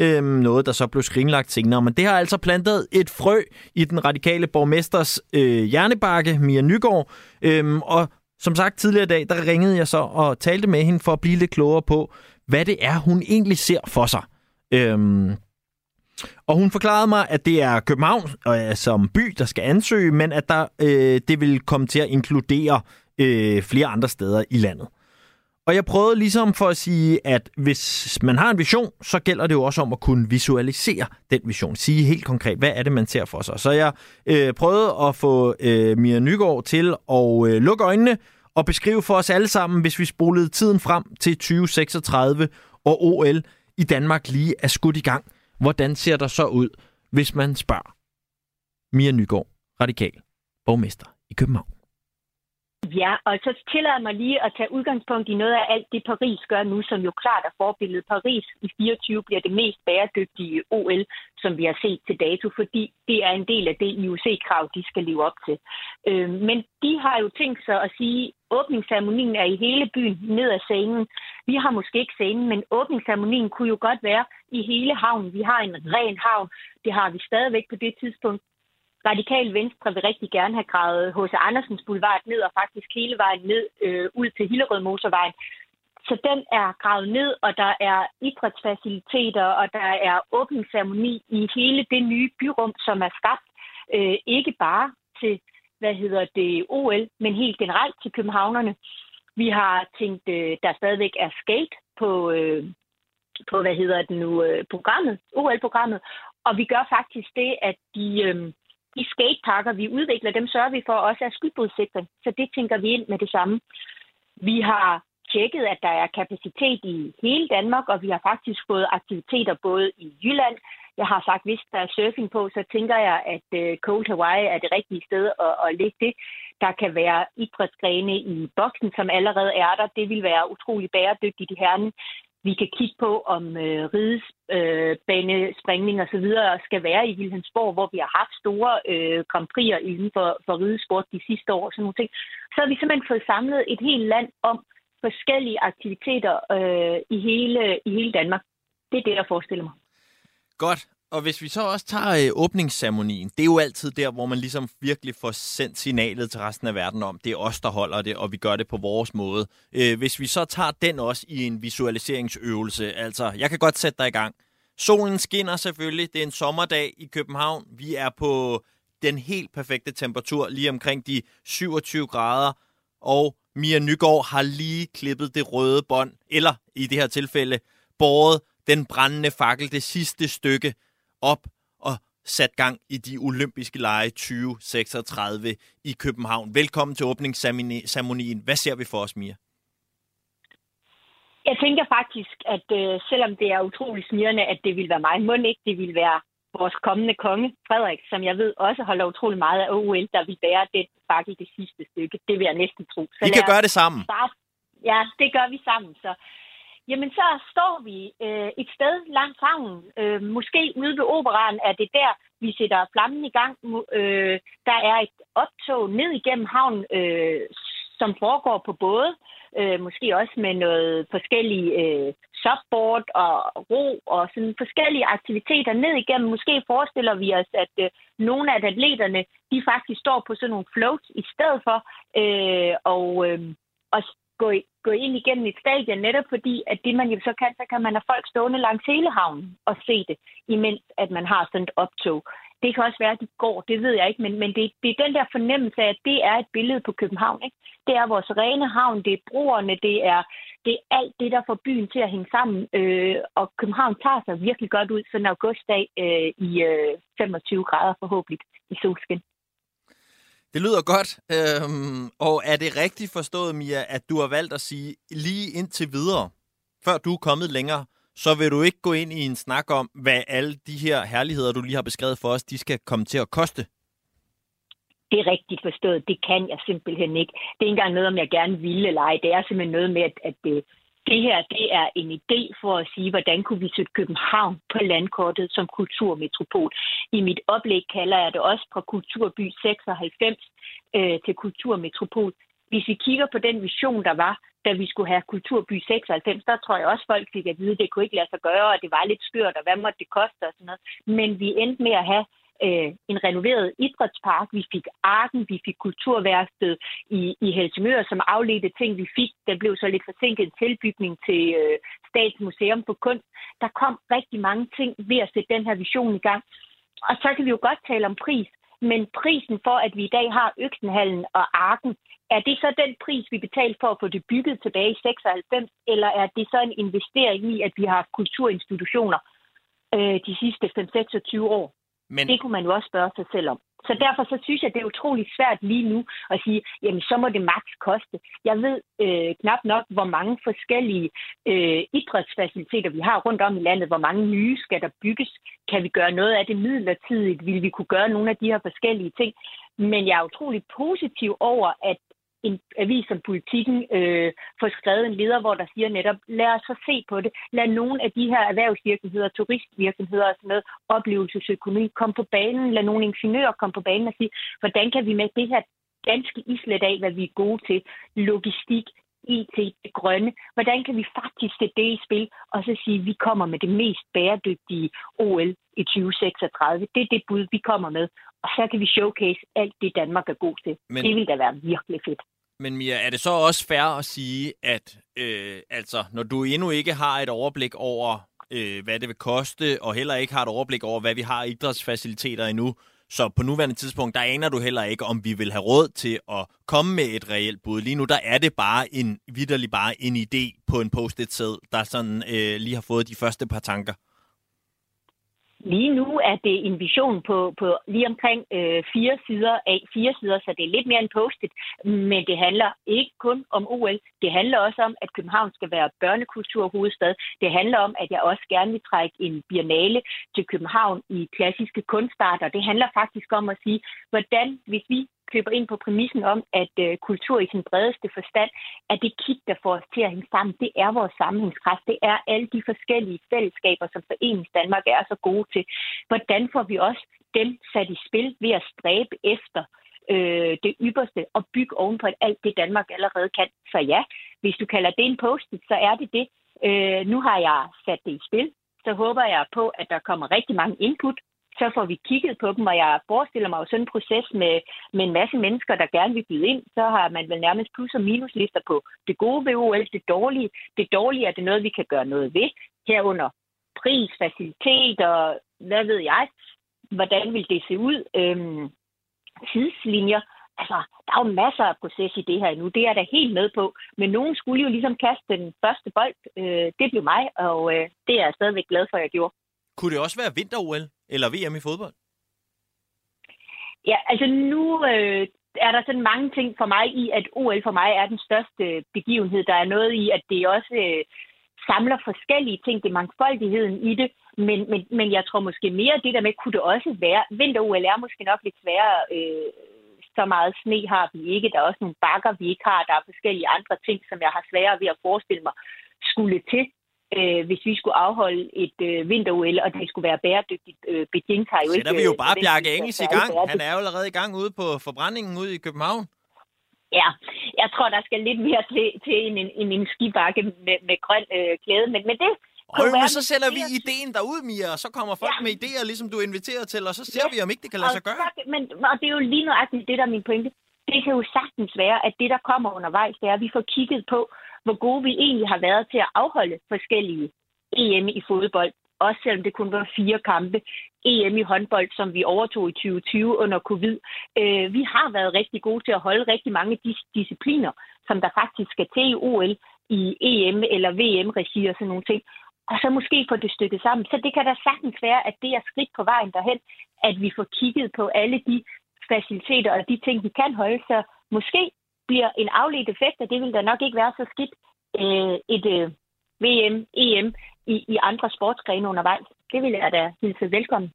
S1: Øhm, noget, der så blev skrinlagt senere. Men det har altså plantet et frø i den radikale borgmesters øh, hjernebakke, Mia Nygaard. Øhm, og som sagt tidligere i dag, der ringede jeg så og talte med hende for at blive lidt klogere på, hvad det er, hun egentlig ser for sig. Øhm, og hun forklarede mig, at det er København øh, som by, der skal ansøge, men at der, øh, det vil komme til at inkludere øh, flere andre steder i landet. Og jeg prøvede ligesom for at sige, at hvis man har en vision, så gælder det jo også om at kunne visualisere den vision. Sige helt konkret, hvad er det, man ser for sig. Så jeg øh, prøvede at få øh, Mia Nygaard til at øh, lukke øjnene og beskrive for os alle sammen, hvis vi spolede tiden frem til 2036 og OL i Danmark lige er skudt i gang. Hvordan ser der så ud, hvis man spørger Mia Nygaard, radikal borgmester i København?
S12: Ja, og så tillader mig lige at tage udgangspunkt i noget af alt det, Paris gør nu, som jo klart er forbilledet. Paris i 24 bliver det mest bæredygtige OL, som vi har set til dato, fordi det er en del af det IOC-krav, de skal leve op til. Øh, men de har jo tænkt sig at sige, åbningsceremonien er i hele byen ned ad scenen. Vi har måske ikke scenen, men åbningsceremonien kunne jo godt være i hele havnen. Vi har en ren havn. Det har vi stadigvæk på det tidspunkt. Radikal Venstre vil rigtig gerne have gravet H.C. Andersens Boulevard ned og faktisk hele vejen ned øh, ud til Hillerød Motorvejen. Så den er gravet ned, og der er idrætsfaciliteter, og der er åbningsceremoni i hele det nye byrum, som er skabt. Øh, ikke bare til, hvad hedder det, OL, men helt generelt til københavnerne. Vi har tænkt, øh, der stadigvæk er skate på, øh, på hvad hedder det nu, øh, programmet, OL-programmet. Og vi gør faktisk det, at de, øh, de skateparker, vi udvikler, dem sørger vi for også er skydbudsikring. Så det tænker vi ind med det samme. Vi har tjekket, at der er kapacitet i hele Danmark, og vi har faktisk fået aktiviteter både i Jylland. Jeg har sagt, hvis der er surfing på, så tænker jeg, at øh, Cold Hawaii er det rigtige sted at, at lægge det. Der kan være idrætsgrene i boksen, som allerede er der. Det vil være utrolig bæredygtigt i herren. Vi kan kigge på, om øh, ridesbanespringning øh, osv. skal være i Vilhelmsborg, hvor vi har haft store øh, komprier inden for, for ridesport de sidste år. Sådan nogle ting. Så har vi simpelthen fået samlet et helt land om forskellige aktiviteter øh, i, hele, i hele Danmark. Det er det, jeg forestiller mig.
S1: Godt. Og hvis vi så også tager øh, åbningsceremonien, det er jo altid der, hvor man ligesom virkelig får sendt signalet til resten af verden om, det er os, der holder det, og vi gør det på vores måde. Øh, hvis vi så tager den også i en visualiseringsøvelse, altså, jeg kan godt sætte dig i gang. Solen skinner selvfølgelig, det er en sommerdag i København. Vi er på den helt perfekte temperatur, lige omkring de 27 grader, og Mia Nygaard har lige klippet det røde bånd, eller i det her tilfælde, båret den brændende fakkel, det sidste stykke op og sat gang i de olympiske lege 2036 i København. Velkommen til åbningsceremonien. Hvad ser vi for os, Mia?
S12: Jeg tænker faktisk, at øh, selvom det er utrolig smirrende, at det vil være mig, må ikke det vil være vores kommende konge, Frederik, som jeg ved også holder utrolig meget af OL, der vil bære den fakkel det sidste stykke. Det vil jeg næsten tro.
S1: Så vi kan gøre det sammen.
S12: Start. Ja, det gør vi sammen. Så Jamen, så står vi øh, et sted langt havnen. Øh, måske ude ved operan er det der, vi sætter flammen i gang. Øh, der er et optog ned igennem havnen, øh, som foregår på både. Øh, måske også med noget forskellige øh, softboard og ro og sådan forskellige aktiviteter ned igennem. Måske forestiller vi os, at øh, nogle af atleterne, de faktisk står på sådan nogle floats i stedet for. Øh, og, øh, og gå, gå ind igennem et stadion, netop fordi, at det man jo så kan, så kan man have folk stående langs hele havnen og se det, imens at man har sådan et optog. Det kan også være, at de går, det ved jeg ikke, men, men det, det er den der fornemmelse af, at det er et billede på København. Ikke? Det er vores rene havn, det er broerne, det er, det er alt det, der får byen til at hænge sammen. Øh, og København tager sig virkelig godt ud sådan en augustdag øh, i øh, 25 grader forhåbentlig i solskin.
S1: Det lyder godt. Øhm, og er det rigtigt forstået, Mia, at du har valgt at sige lige indtil videre, før du er kommet længere, så vil du ikke gå ind i en snak om, hvad alle de her herligheder, du lige har beskrevet for os, de skal komme til at koste?
S12: Det er rigtigt forstået. Det kan jeg simpelthen ikke. Det er ikke engang noget, om jeg gerne ville eller ej. Det er simpelthen noget med, at, at det, det her det er en idé for at sige, hvordan kunne vi sætte København på landkortet som kulturmetropol. I mit oplæg kalder jeg det også fra Kulturby 96 øh, til Kulturmetropol. Hvis vi kigger på den vision, der var, da vi skulle have Kulturby 96, der tror jeg også, folk fik at vide, at det kunne ikke lade sig gøre, og det var lidt skørt, og hvad måtte det koste og sådan noget. Men vi endte med at have øh, en renoveret idrætspark. Vi fik Arken, vi fik kulturværsted i, i Helsingør, som afledte ting, vi fik. Der blev så lidt forsinket en tilbygning til øh, Statsmuseum for Kunst. Der kom rigtig mange ting ved at sætte den her vision i gang. Og så kan vi jo godt tale om pris, men prisen for, at vi i dag har Øksenhallen og Arken, er det så den pris, vi betalte for at få det bygget tilbage i 96, eller er det så en investering i, at vi har kulturinstitutioner øh, de sidste 5-26 år? Men... Det kunne man jo også spørge sig selv om. Så derfor så synes jeg, det er utrolig svært lige nu at sige, jamen så må det maks koste. Jeg ved øh, knap nok, hvor mange forskellige øh, idrætsfaciliteter vi har rundt om i landet. Hvor mange nye skal der bygges? Kan vi gøre noget af det midlertidigt? Vil vi kunne gøre nogle af de her forskellige ting? Men jeg er utrolig positiv over, at en avis som Politikken øh, får skrevet en leder, hvor der siger netop, lad os så se på det. Lad nogle af de her erhvervsvirksomheder, turistvirksomheder og sådan noget, oplevelsesøkonomi komme på banen. Lad nogle ingeniører komme på banen og sige, hvordan kan vi med det her ganske islet af, hvad vi er gode til, logistik, IT, det grønne. Hvordan kan vi faktisk sætte det i spil, og så sige, at vi kommer med det mest bæredygtige OL i 2036. Det er det bud, vi kommer med. Og så kan vi showcase alt det, Danmark er god til. Men, det vil da være virkelig fedt.
S1: Men Mia, er det så også fair at sige, at øh, altså, når du endnu ikke har et overblik over, øh, hvad det vil koste, og heller ikke har et overblik over, hvad vi har idrætsfaciliteter endnu, så på nuværende tidspunkt, der aner du heller ikke, om vi vil have råd til at komme med et reelt bud. Lige nu, der er det bare en, vidderlig bare en idé på en post-it-sæd, der sådan øh, lige har fået de første par tanker.
S12: Lige nu er det en vision på, på lige omkring øh, fire sider af fire sider, så det er lidt mere en postet. Men det handler ikke kun om OL. Det handler også om, at København skal være børnekulturhovedstad. Det handler om, at jeg også gerne vil trække en biennale til København i klassiske kunstarter. Det handler faktisk om at sige, hvordan hvis vi køber ind på præmissen om, at øh, kultur i sin bredeste forstand er det kit, der får os til at hænge sammen. Det er vores sammenhængskraft. Det er alle de forskellige fællesskaber, som Forenings Danmark er så gode til. Hvordan får vi også dem sat i spil ved at stræbe efter øh, det ypperste og bygge ovenpå alt det, Danmark allerede kan. Så ja, hvis du kalder det en post så er det det. Øh, nu har jeg sat det i spil. Så håber jeg på, at der kommer rigtig mange input så får vi kigget på dem, og jeg forestiller mig jo sådan en proces med, med en masse mennesker, der gerne vil byde ind, så har man vel nærmest plus- og minuslister på det gode ved OL, det dårlige. Det dårlige er det noget, vi kan gøre noget ved, herunder pris, facilitet og hvad ved jeg. Hvordan vil det se ud? Øhm, tidslinjer. Altså, der er jo masser af proces i det her nu. Det er jeg da helt med på. Men nogen skulle jo ligesom kaste den første bold. Øh, det blev mig, og øh, det er jeg stadigvæk glad for, at jeg gjorde.
S1: Kunne det også være vinter-OL eller VM i fodbold?
S12: Ja, altså nu øh, er der sådan mange ting for mig i, at OL for mig er den største begivenhed. Der er noget i, at det også øh, samler forskellige ting. Det er mangfoldigheden i det. Men, men, men jeg tror måske mere, det der med, kunne det også være... Vinter-OL er måske nok lidt sværere. Øh, så meget sne har vi ikke. Der er også nogle bakker, vi ikke har. Der er forskellige andre ting, som jeg har sværere ved at forestille mig skulle til øh, hvis vi skulle afholde et øh, vinter-OL, og det skulle være bæredygtigt. Øh, Beijing har jo
S1: Sætter
S12: ikke...
S1: Sætter vi jo bare Bjarke Engels i gang. Han er jo allerede i gang ude på forbrændingen ude i København.
S12: Ja, jeg tror, der skal lidt mere til, til en, en, en skibakke med, med grøn øh, klæde, men, men det...
S1: Og men så sender vi ideen derud, Mia, og så kommer folk ja. med idéer, ligesom du inviterer til, og så ser ja. vi, om ikke det kan lade sig gøre.
S12: Så, men, og det er jo lige nøjagtigt det, der er min pointe. Det kan jo sagtens være, at det, der kommer undervejs, det er, at vi får kigget på, hvor gode vi egentlig har været til at afholde forskellige EM i fodbold, også selvom det kun var fire kampe. EM i håndbold, som vi overtog i 2020 under covid. Øh, vi har været rigtig gode til at holde rigtig mange af de discipliner, som der faktisk skal til i OL, i EM eller VM-regi og sådan nogle ting. Og så måske få det stykket sammen. Så det kan da sagtens være, at det er skridt på vejen derhen, at vi får kigget på alle de faciliteter og de ting, vi kan holde. Så måske bliver en afledt effekt, og det vil da nok ikke være så skidt, øh, et øh, VM, EM i, i andre sportsgrene undervejs. Det vil jeg da hilse velkommen.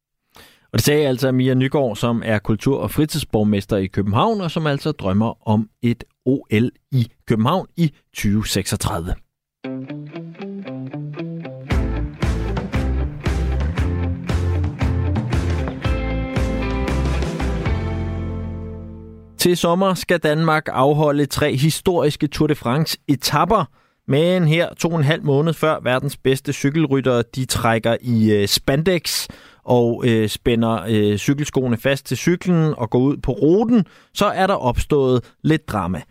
S1: Og det sagde altså Mia Nygaard, som er kultur- og fritidsborgmester i København, og som altså drømmer om et OL i København i 2036. Til sommer skal Danmark afholde tre historiske Tour de France etapper. Men her to og en halv måned før verdens bedste cykelryttere, de trækker i øh, spandex og øh, spænder øh, cykelskoene fast til cyklen og går ud på ruten, så er der opstået lidt drama.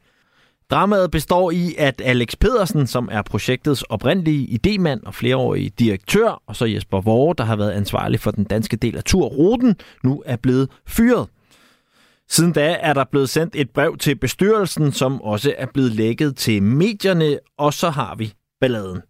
S1: Dramaet består i, at Alex Pedersen, som er projektets oprindelige idemand og flereårig direktør, og så Jesper Vore, der har været ansvarlig for den danske del af turruten, nu er blevet fyret. Siden da er der blevet sendt et brev til bestyrelsen, som også er blevet lækket til medierne, og så har vi balladen.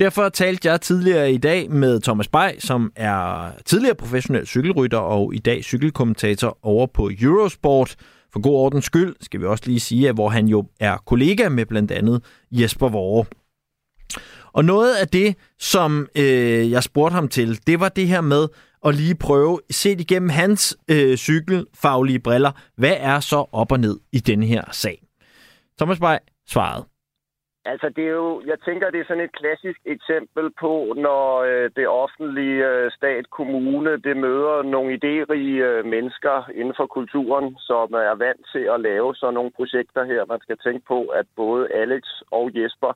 S1: Derfor talte jeg tidligere i dag med Thomas Bay, som er tidligere professionel cykelrytter og i dag cykelkommentator over på Eurosport. For god ordens skyld skal vi også lige sige, at hvor han jo er kollega med blandt andet Jesper Vore. Og noget af det, som øh, jeg spurgte ham til, det var det her med og lige prøve, set igennem hans øh, cykelfaglige briller, hvad er så op og ned i denne her sag? Thomas Bay svarede.
S13: Altså, det er jo, jeg tænker, det er sådan et klassisk eksempel på, når øh, det offentlige øh, stat, kommune, det møder nogle idérige øh, mennesker inden for kulturen, som er vant til at lave sådan nogle projekter her. Man skal tænke på, at både Alex og Jesper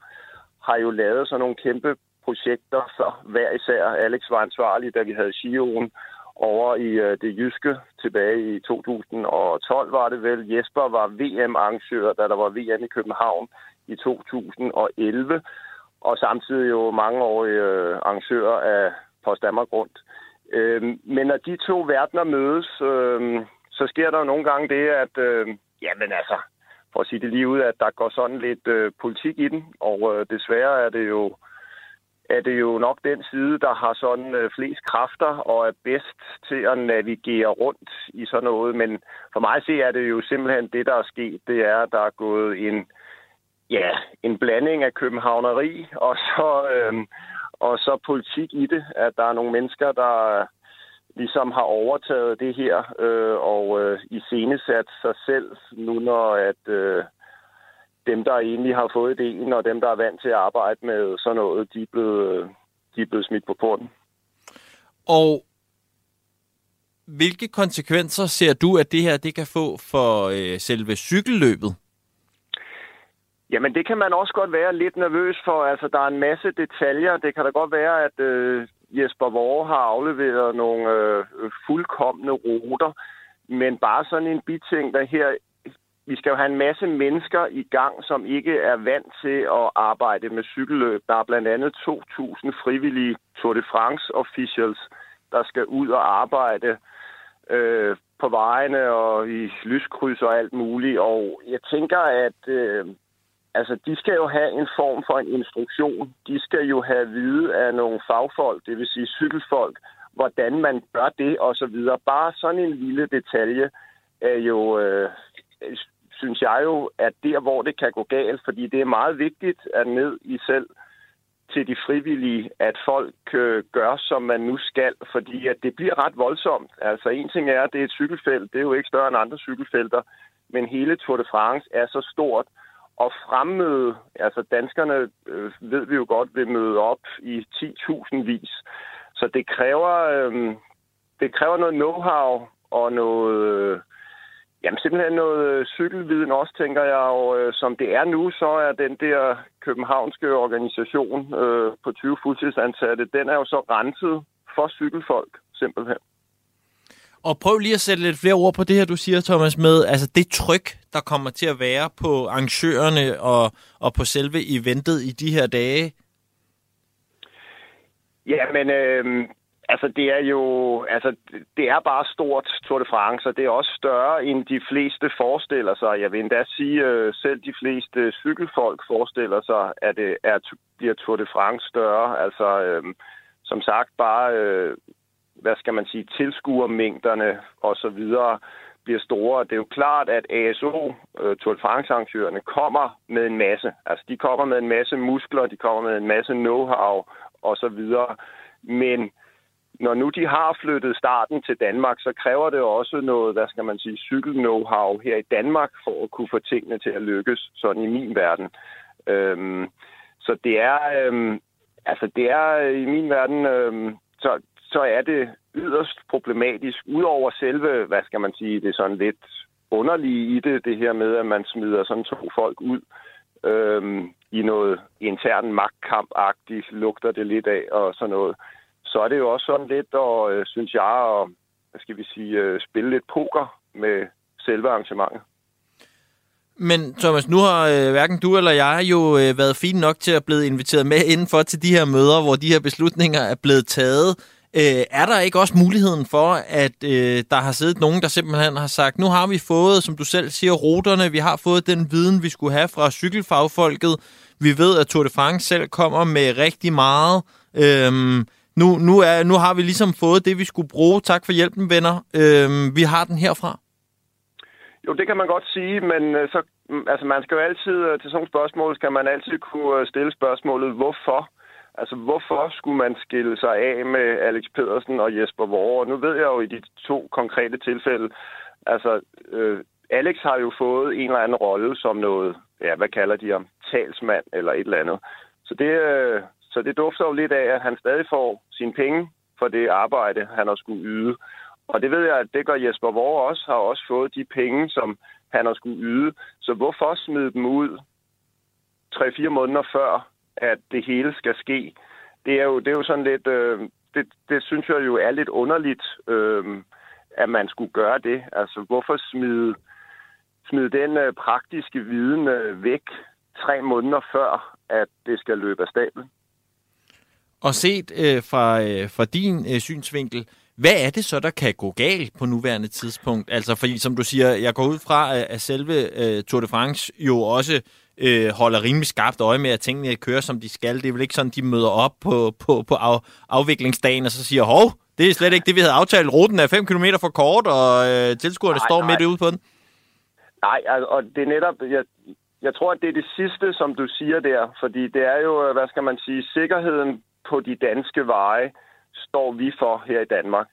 S13: har jo lavet sådan nogle kæmpe projekter så hver især. Alex var ansvarlig, da vi havde Sion over i øh, det jyske tilbage i 2012 var det vel. Jesper var VM-arrangør, da der var VM i København i 2011, og samtidig jo mange år øh, arrangør af Post Danmark Rundt. Øh, men når de to verdener mødes, øh, så sker der jo nogle gange det, at, øh, jamen altså, for at sige det lige ud, at der går sådan lidt øh, politik i den, og øh, desværre er det jo er det jo nok den side, der har sådan øh, flest kræfter og er bedst til at navigere rundt i sådan noget. Men for mig se er det jo simpelthen det, der er sket, det er, at der er gået en, ja, en blanding af københavneri og så, øh, og så politik i det. At der er nogle mennesker, der ligesom har overtaget det her øh, og øh, iscenesat sig selv, nu når at øh, dem, der egentlig har fået ideen, og dem, der er vant til at arbejde med sådan noget, de er blevet, de er blevet smidt på porten.
S1: Og hvilke konsekvenser ser du, at det her det kan få for øh, selve cykelløbet?
S13: Jamen, det kan man også godt være lidt nervøs for. Altså, der er en masse detaljer. Det kan da godt være, at øh, Jesper Vore har afleveret nogle øh, fuldkommende ruter, men bare sådan en biting, der her vi skal jo have en masse mennesker i gang, som ikke er vant til at arbejde med cykelløb. Der er blandt andet 2.000 frivillige Tour de France officials, der skal ud og arbejde øh, på vejene og i lyskryds og alt muligt. Og jeg tænker, at øh, altså, de skal jo have en form for en instruktion. De skal jo have at vide af nogle fagfolk, det vil sige cykelfolk, hvordan man gør det osv. Bare sådan en lille detalje er jo øh, synes jeg jo, at der, hvor det kan gå galt, fordi det er meget vigtigt at ned i selv til de frivillige, at folk øh, gør, som man nu skal, fordi at det bliver ret voldsomt. Altså en ting er, at det er et cykelfelt, det er jo ikke større end andre cykelfelter, men hele Tour de France er så stort, og fremmøde, altså danskerne øh, ved vi jo godt, vil møde op i 10.000 vis. Så det kræver, øh, det kræver noget know-how og noget, øh, Jamen simpelthen noget øh, cykelviden også, tænker jeg. Og øh, som det er nu, så er den der københavnske organisation øh, på 20 fuldtidsansatte, den er jo så renset for cykelfolk, simpelthen.
S1: Og prøv lige at sætte lidt flere ord på det her, du siger, Thomas, med altså det tryk, der kommer til at være på arrangørerne og, og på selve eventet i de her dage.
S13: Ja, men øh, Altså, det er jo, altså, det er bare stort Tour de France, og det er også større, end de fleste forestiller sig. Jeg vil endda sige, at selv de fleste cykelfolk forestiller sig, at øh, det er, bliver Tour de France større. Altså, øhm, som sagt, bare, øh, hvad skal man sige, tilskuermængderne og så videre bliver store. Det er jo klart, at ASO, øh, Tour de France-arrangørerne, kommer med en masse. Altså, de kommer med en masse muskler, de kommer med en masse know-how og så videre. Men når nu de har flyttet starten til Danmark, så kræver det også noget, hvad skal man sige, cykel-know-how her i Danmark, for at kunne få tingene til at lykkes, sådan i min verden. Øhm, så det er, øhm, altså det er øh, i min verden, øhm, så, så er det yderst problematisk, udover selve, hvad skal man sige, det er sådan lidt underlige i det, det her med, at man smider sådan to folk ud øhm, i noget intern magtkamp-agtigt, lugter det lidt af og sådan noget så er det jo også sådan lidt, og øh, synes jeg, at hvad skal vi sige, øh, spille lidt poker med selve arrangementet.
S1: Men Thomas, nu har øh, hverken du eller jeg jo øh, været fine nok til at blive inviteret med indenfor til de her møder, hvor de her beslutninger er blevet taget. øh, er der ikke også muligheden for, at øh, der har siddet nogen, der simpelthen har sagt, nu har vi fået, som du selv siger, ruterne, vi har fået den viden, vi skulle have fra cykelfagfolket, vi ved, at Tour de France selv kommer med rigtig meget. Øhm, nu, nu, er, nu har vi ligesom fået det, vi skulle bruge. Tak for hjælpen, venner. Øhm, vi har den herfra.
S13: Jo, det kan man godt sige, men øh, så, mm, altså, man skal jo altid, øh, til sådan nogle spørgsmål, skal man altid kunne øh, stille spørgsmålet, hvorfor? Altså, hvorfor skulle man skille sig af med Alex Pedersen og Jesper Vore? Nu ved jeg jo i de to konkrete tilfælde, altså, øh, Alex har jo fået en eller anden rolle som noget, ja, hvad kalder de ham, talsmand eller et eller andet. Så det, øh, så det dufter jo lidt af, at han stadig får sine penge for det arbejde, han har skulle yde. Og det ved jeg, at det gør Jesper Vore også, har også fået de penge, som han har skulle yde. Så hvorfor smide dem ud 3-4 måneder før, at det hele skal ske? Det er jo, det er jo sådan lidt, øh, det, det synes jeg jo er lidt underligt, øh, at man skulle gøre det. Altså, hvorfor smide, smide den øh, praktiske viden øh, væk tre måneder før, at det skal løbe af stablen?
S1: Og set øh, fra, øh, fra din øh, synsvinkel, hvad er det så, der kan gå galt på nuværende tidspunkt? Altså, fordi som du siger, jeg går ud fra, at selve øh, Tour de France jo også øh, holder rimelig skarpt øje med, at tingene kører, som de skal. Det er vel ikke sådan, de møder op på, på, på af, afviklingsdagen og så siger, hov, det er slet ikke det, vi havde aftalt. Ruten er 5 km for kort, og øh, tilskuerne nej, står nej. midt ude på den.
S13: Nej, og det er netop... Jeg, jeg tror, at det er det sidste, som du siger der, fordi det er jo, hvad skal man sige, sikkerheden på de danske veje står vi for her i Danmark.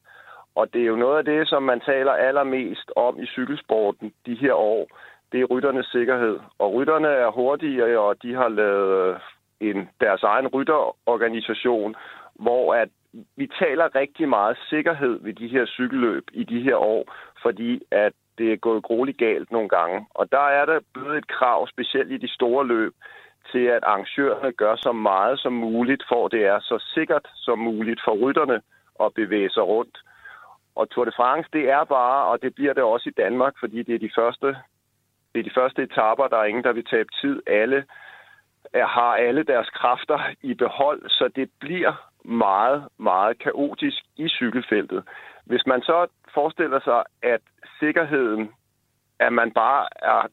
S13: Og det er jo noget af det, som man taler allermest om i cykelsporten de her år. Det er rytternes sikkerhed. Og rytterne er hurtige, og de har lavet øh, en, deres egen rytterorganisation, hvor at vi taler rigtig meget sikkerhed ved de her cykelløb i de her år, fordi at det er gået grueligt galt nogle gange. Og der er der blevet et krav, specielt i de store løb, til at arrangørerne gør så meget som muligt, for det er så sikkert som muligt for rytterne at bevæge sig rundt. Og Tour de France, det er bare, og det bliver det også i Danmark, fordi det er de første, det er de første etaper, der er ingen, der vil tabe tid. Alle er, har alle deres kræfter i behold, så det bliver meget, meget kaotisk i cykelfeltet. Hvis man så forestiller sig, at sikkerheden, at man bare er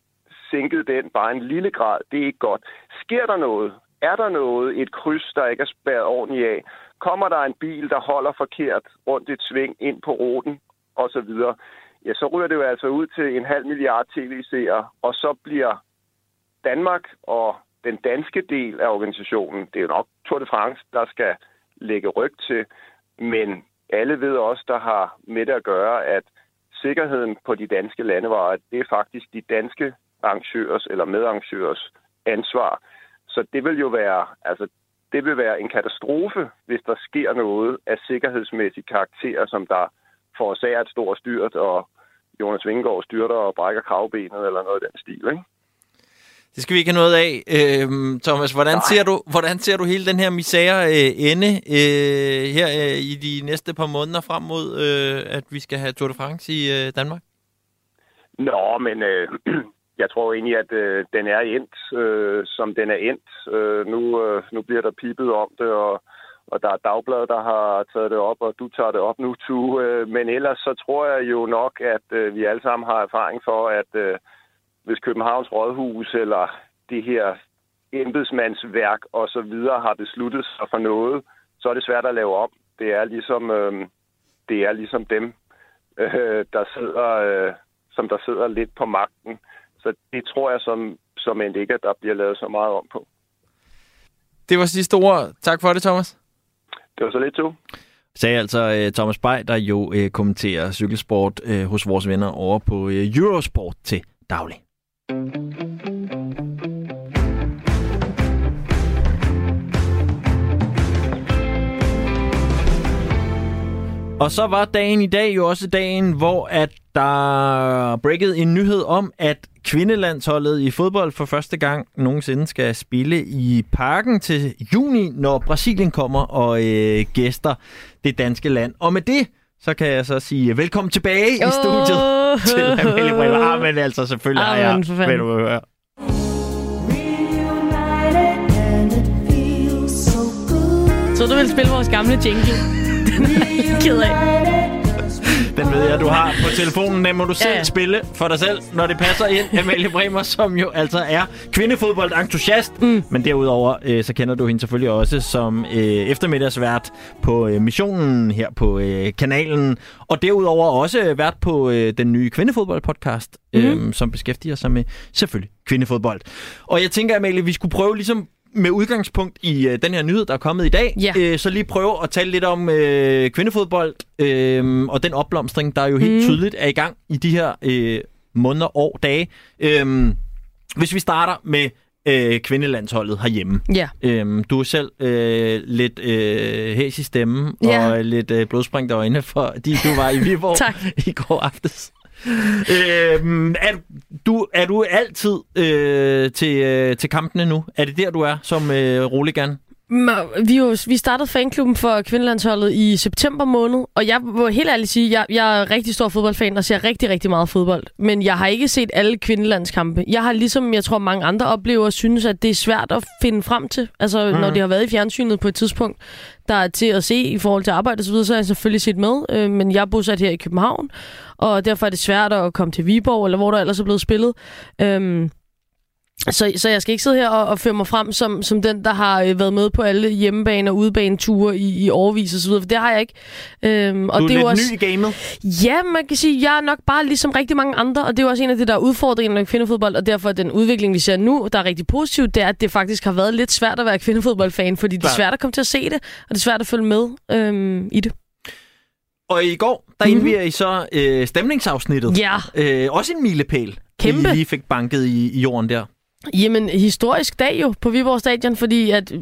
S13: sænket den bare en lille grad, det er ikke godt. Sker der noget? Er der noget, et kryds, der ikke er spærret ordentligt af? Kommer der en bil, der holder forkert rundt et sving ind på ruten videre. ja, så ryger det jo altså ud til en halv milliard tv-seere, og så bliver Danmark og den danske del af organisationen, det er jo nok Tour de France, der skal lægge ryg til, men alle ved også, der har med det at gøre, at sikkerheden på de danske landeveje, det er faktisk de danske arrangørers eller medarrangørers ansvar. Så det vil jo være, altså, det vil være en katastrofe, hvis der sker noget af sikkerhedsmæssig karakter, som der forårsager et stort styrt, og Jonas Vingegaard styrter og brækker kravbenet eller noget af den stil, ikke?
S1: Det skal vi ikke have noget af. Øhm, Thomas, hvordan ser, du, hvordan ser du hele den her misære øh, ende øh, her øh, i de næste par måneder frem mod, øh, at vi skal have Tour de France i øh, Danmark?
S13: Nå, men øh, <clears throat> jeg tror egentlig, at øh, den er endt, øh, som den er endt. Øh, nu, øh, nu bliver der pipet om det, og, og der er dagblad, der har taget det op, og du tager det op nu, Tu. Øh, men ellers så tror jeg jo nok, at øh, vi alle sammen har erfaring for, at øh, hvis Københavns Rådhus eller det her embedsmandsværk og så videre har besluttet sig for noget, så er det svært at lave om. Det er ligesom, øh, det er ligesom dem, øh, der sidder, øh, som der sidder lidt på magten. Så det tror jeg som, som end ikke, at der bliver lavet så meget om på.
S1: Det var sidste ord. Tak for det, Thomas.
S13: Det var så lidt to.
S1: Sagde altså uh, Thomas Bay, der jo uh, kommenterer cykelsport uh, hos vores venner over på Eurosport til daglig. Og så var dagen i dag jo også dagen, hvor at der breakede en nyhed om, at kvindelandsholdet i fodbold for første gang nogensinde skal spille i parken til juni, når Brasilien kommer og øh, gæster det danske land. Og med det, så kan jeg så sige velkommen tilbage oh. i studiet <laughs> til Amalie Bremer. Ah, men altså selvfølgelig har jeg, hvad du høre.
S3: Så du vil spille vores gamle jingle? <laughs>
S14: Ked af.
S1: Den ved jeg, du har på telefonen. Den må du selv
S14: Ja,
S1: ja, spille for dig selv, når det passer ind. Amalie Bremer, som jo altså er kvindefodboldentusiast. Mm. Men derudover, øh, så kender du hende selvfølgelig også som øh, eftermiddagsvært på øh, missionen her på øh, kanalen. Og derudover også øh, vært på øh, den nye kvindefodboldpodcast, øh,
S14: Mhm.
S1: som beskæftiger sig med selvfølgelig kvindefodbold. Og jeg tænker, Amalie, vi skulle prøve ligesom med udgangspunkt i øh, den her nyhed, der er kommet i dag,
S14: Ja.
S1: øh, så lige prøve at tale lidt om øh, kvindefodbold øh, og den opblomstring, der jo helt
S14: Mhm.
S1: tydeligt er i gang i de her øh, måneder, år, dage. Øh, hvis vi starter med øh, kvindelandsholdet herhjemme.
S14: Ja.
S1: Øhm, du er selv øh, lidt øh, hæs i stemmen
S14: Ja.
S1: og lidt øh, blodspringte øjne, fordi du var i Viborg <laughs> i går aftes. Øhm, er, du, er du altid øh, til, øh, til kampene nu? Er det der, du er som øh, roligan?
S14: Vi, jo, vi startede fanklubben for kvindelandsholdet i september måned, og jeg må helt ærligt sige, jeg, jeg er rigtig stor fodboldfan og ser rigtig, rigtig meget fodbold. Men jeg har ikke set alle kvindelandskampe. Jeg har ligesom, jeg tror mange andre oplever, synes, at det er svært at finde frem til. Altså, mm. Når det har været i fjernsynet på et tidspunkt, der er til at se i forhold til arbejde osv., så har jeg selvfølgelig set med. Øh, men jeg er bosat her i København, og derfor er det svært at komme til Viborg, eller hvor der ellers er blevet spillet. Øhm, så, så jeg skal ikke sidde her og, og føre mig frem som, som den, der har øh, været med på alle hjemmebane- og udebaneture i, i årvis videre, for det har jeg ikke. Øhm, og
S1: du er
S14: det er
S1: lidt
S14: også,
S1: ny i gamet.
S14: Ja, man kan sige, jeg er nok bare ligesom rigtig mange andre, og det er jo også en af de der udfordringer med kvindefodbold, og derfor er den udvikling, vi ser nu, der er rigtig positiv, det er, at det faktisk har været lidt svært at være kvindefodboldfan, fordi det er svært at komme til at se det, og det er svært at følge med øhm, i det.
S1: Og i går, der mm-hmm. indviger I så øh, stemningsafsnittet.
S14: Ja.
S1: Øh, også en milepæl,
S14: Kæmpe.
S1: I lige fik banket i, i jorden der.
S14: Jamen, historisk dag jo på Viborg Stadion, fordi at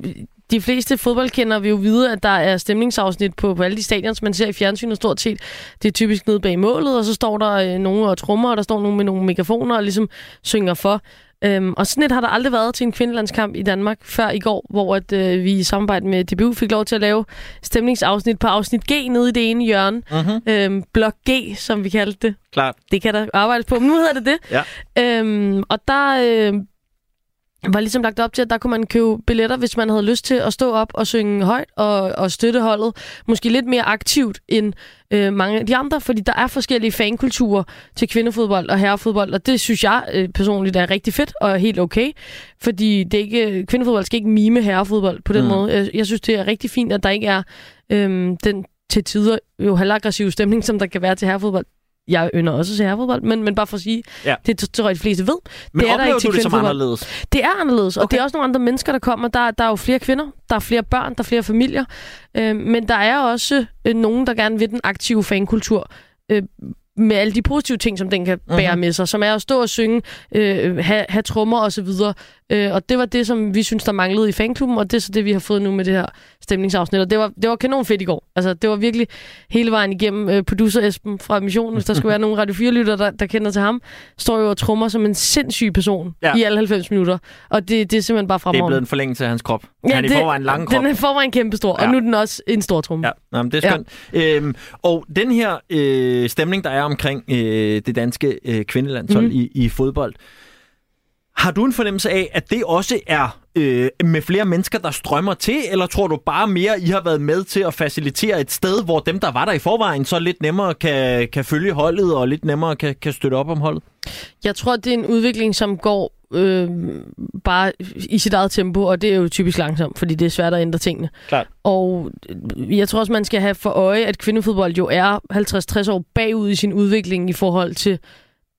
S14: de fleste fodboldkender vil jo vide, at der er stemningsafsnit på, på alle de stadions, man ser i fjernsynet stort set. Det er typisk nede bag målet, og så står der øh, nogen og trommer, og der står nogen med nogle megafoner og ligesom synger for. Øhm, og sådan et har der aldrig været til en kvindelandskamp i Danmark før i går, hvor at, øh, vi i samarbejde med DBU fik lov til at lave stemningsafsnit på afsnit G nede i det ene hjørne.
S1: Mhm.
S14: Øhm, blok G, som vi kaldte det.
S1: Klart.
S14: Det kan der arbejdes på, men nu hedder det det.
S1: Ja.
S14: Øhm, og der øh, var ligesom lagt op til, at der kunne man købe billetter, hvis man havde lyst til at stå op og synge højt og, og støtte holdet. Måske lidt mere aktivt end øh, mange af de andre, fordi der er forskellige fankulturer til kvindefodbold og herrefodbold, og det synes jeg øh, personligt er rigtig fedt og helt okay, fordi det er ikke, kvindefodbold skal ikke mime herrefodbold på den
S1: mm.
S14: måde. Jeg, jeg synes, det er rigtig fint, at der ikke er øh, den til tider jo halvaggressiv stemning, som der kan være til herrefodbold. Jeg ynder også til herrefodbold, men, men bare for at sige,
S1: Ja.
S14: det tror jeg, de fleste ved.
S1: Men
S14: det er der ikke til
S1: du det som anderledes?
S14: Det er anderledes, og det er også nogle andre mennesker, der kommer. Der, der er jo flere kvinder, der er flere børn, der er flere familier. Øh, men der er også øh, nogen, der gerne vil den aktive fankultur. Øh, med alle de positive ting, som den kan bære
S1: Mhm.
S14: med sig, som er at stå og synge, øh, have, have trommer og så videre. Øh, og det var det, som vi synes, der manglede i fanklubben, og det er så det, vi har fået nu med det her stemningsafsnit. Og det var, det var kanon fedt i går. Altså, det var virkelig hele vejen igennem øh, producer Esben fra Missionen, hvis der skulle være <laughs> nogle Radio 4-lytter, der, der kender til ham, står jo og trommer som en sindssyg person
S1: Ja.
S14: i alle 90 minutter. Og det, det er simpelthen bare
S1: Det er
S14: fremragende.
S1: blevet en forlængelse af hans krop. Ja, Han er i forvejen lang krop.
S14: Den er i forvejen kæmpestor, ja. Og nu er den også en stor tromme.
S1: Ja, Nå, men det er skønt. Ja. Øhm, og den her øh, stemning, der er omkring øh, det danske øh, kvindelandshold mm. i, i fodbold, har du en fornemmelse af, at det også er øh, med flere mennesker, der strømmer til, eller tror du bare mere, I har været med til at facilitere et sted, hvor dem, der var der i forvejen, så lidt nemmere kan, kan følge holdet, og lidt nemmere kan, kan støtte op om holdet?
S14: Jeg tror, det er en udvikling, som går øh, bare i sit eget tempo, og det er jo typisk langsomt, fordi det er svært at ændre tingene.
S1: Klart.
S14: Og jeg tror også, man skal have for øje, at kvindefodbold jo er 50-60 år bagud i sin udvikling i forhold til,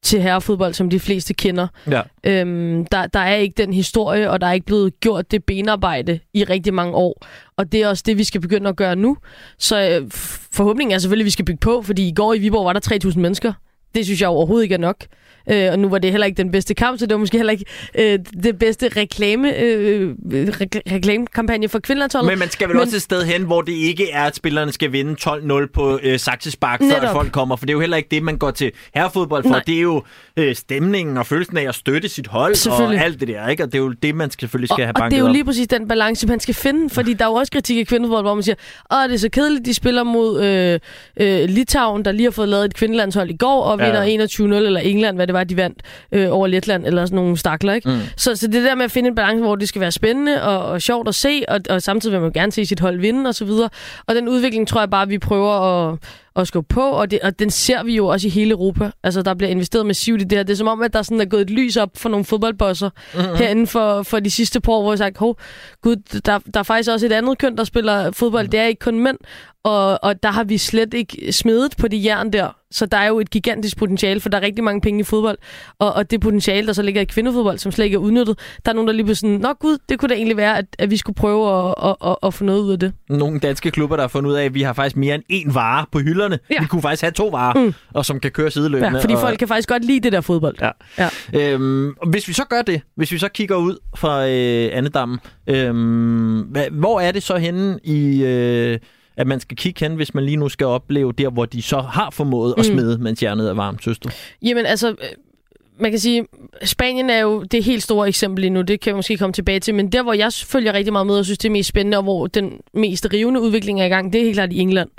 S14: til herrefodbold, som de fleste kender.
S1: Ja.
S14: Øhm, der, der er ikke den historie, og der er ikke blevet gjort det benarbejde i rigtig mange år. Og det er også det, vi skal begynde at gøre nu. Så øh, forhåbningen er selvfølgelig, at vi skal bygge på, fordi i går i Viborg var der 3.000 mennesker. Det synes jeg overhovedet ikke er nok. Øh, og nu var det heller ikke den bedste kamp, så det var måske heller ikke øh, det bedste reklame, øh, re- reklamekampagne for kvindelandsholdet.
S1: Men man skal vel Men... også et sted hen, hvor det ikke er, at spillerne skal vinde 12-0 på øh, Saxespark, før at folk kommer. For det er jo heller ikke det, man går til herrefodbold for.
S14: Nej.
S1: Det er jo øh, stemningen og følelsen af at støtte sit hold og alt det der. Ikke? Og det er jo det, man selvfølgelig skal
S14: og,
S1: have
S14: og det
S1: banket
S14: er jo lige præcis den balance, man skal finde, fordi der er jo også kritik i kvindefodbold, hvor man siger, åh, det er så kedeligt, de spiller mod øh, øh, Litauen, der lige har fået lavet et kvindelandshold i går, og
S1: Ja.
S14: vinder 21-0, eller England, hvad det var var, at de vandt øh, over Letland, eller sådan nogle stakler, ikke? Mm. Så, så det der med at finde en balance, hvor det skal være spændende og, og sjovt at se, og, og samtidig vil man gerne se sit hold vinde, og så videre. Og den udvikling tror jeg bare, vi prøver at, at skubbe på, og, det, og den ser vi jo også i hele Europa. Altså, der bliver investeret massivt i det her. Det er som om, at der sådan er gået et lys op for nogle fodboldbosser mm-hmm. herinde for, for de sidste par år, hvor jeg har sagt, hov, gud, der, der er faktisk også et andet køn, der spiller fodbold. Mm. Det er ikke kun mænd. Og, og der har vi slet ikke smedet på det jern der. Så der er jo et gigantisk potentiale, for der er rigtig mange penge i fodbold. Og, og det potentiale, der så ligger i kvindefodbold, som slet ikke er udnyttet, der er nogen, der lige på sådan, nå gud, det kunne da egentlig være, at, at vi skulle prøve at, at, at, at få noget ud af det.
S1: Nogle danske klubber, der har fundet ud af, at vi har faktisk mere end én vare på hylderne. Ja. Vi kunne faktisk have to varer, mm. og som kan køre sideløbende.
S14: Ja, fordi
S1: og...
S14: folk kan faktisk godt lide det der fodbold.
S1: Ja.
S14: ja.
S1: Øhm, hvis vi så gør det, hvis vi så kigger ud fra øh, Annedammen, øhm, hvor er det så henne i... Øh, at man skal kigge hen, hvis man lige nu skal opleve der, hvor de så har formået mm. at smide, mens jernet er varmt, søster?
S14: Jamen altså, man kan sige, Spanien er jo det helt store eksempel lige nu, det kan vi måske komme tilbage til, men der, hvor jeg følger rigtig meget med og synes, det er mest spændende, og hvor den mest rivende udvikling er i gang, det er helt klart i England.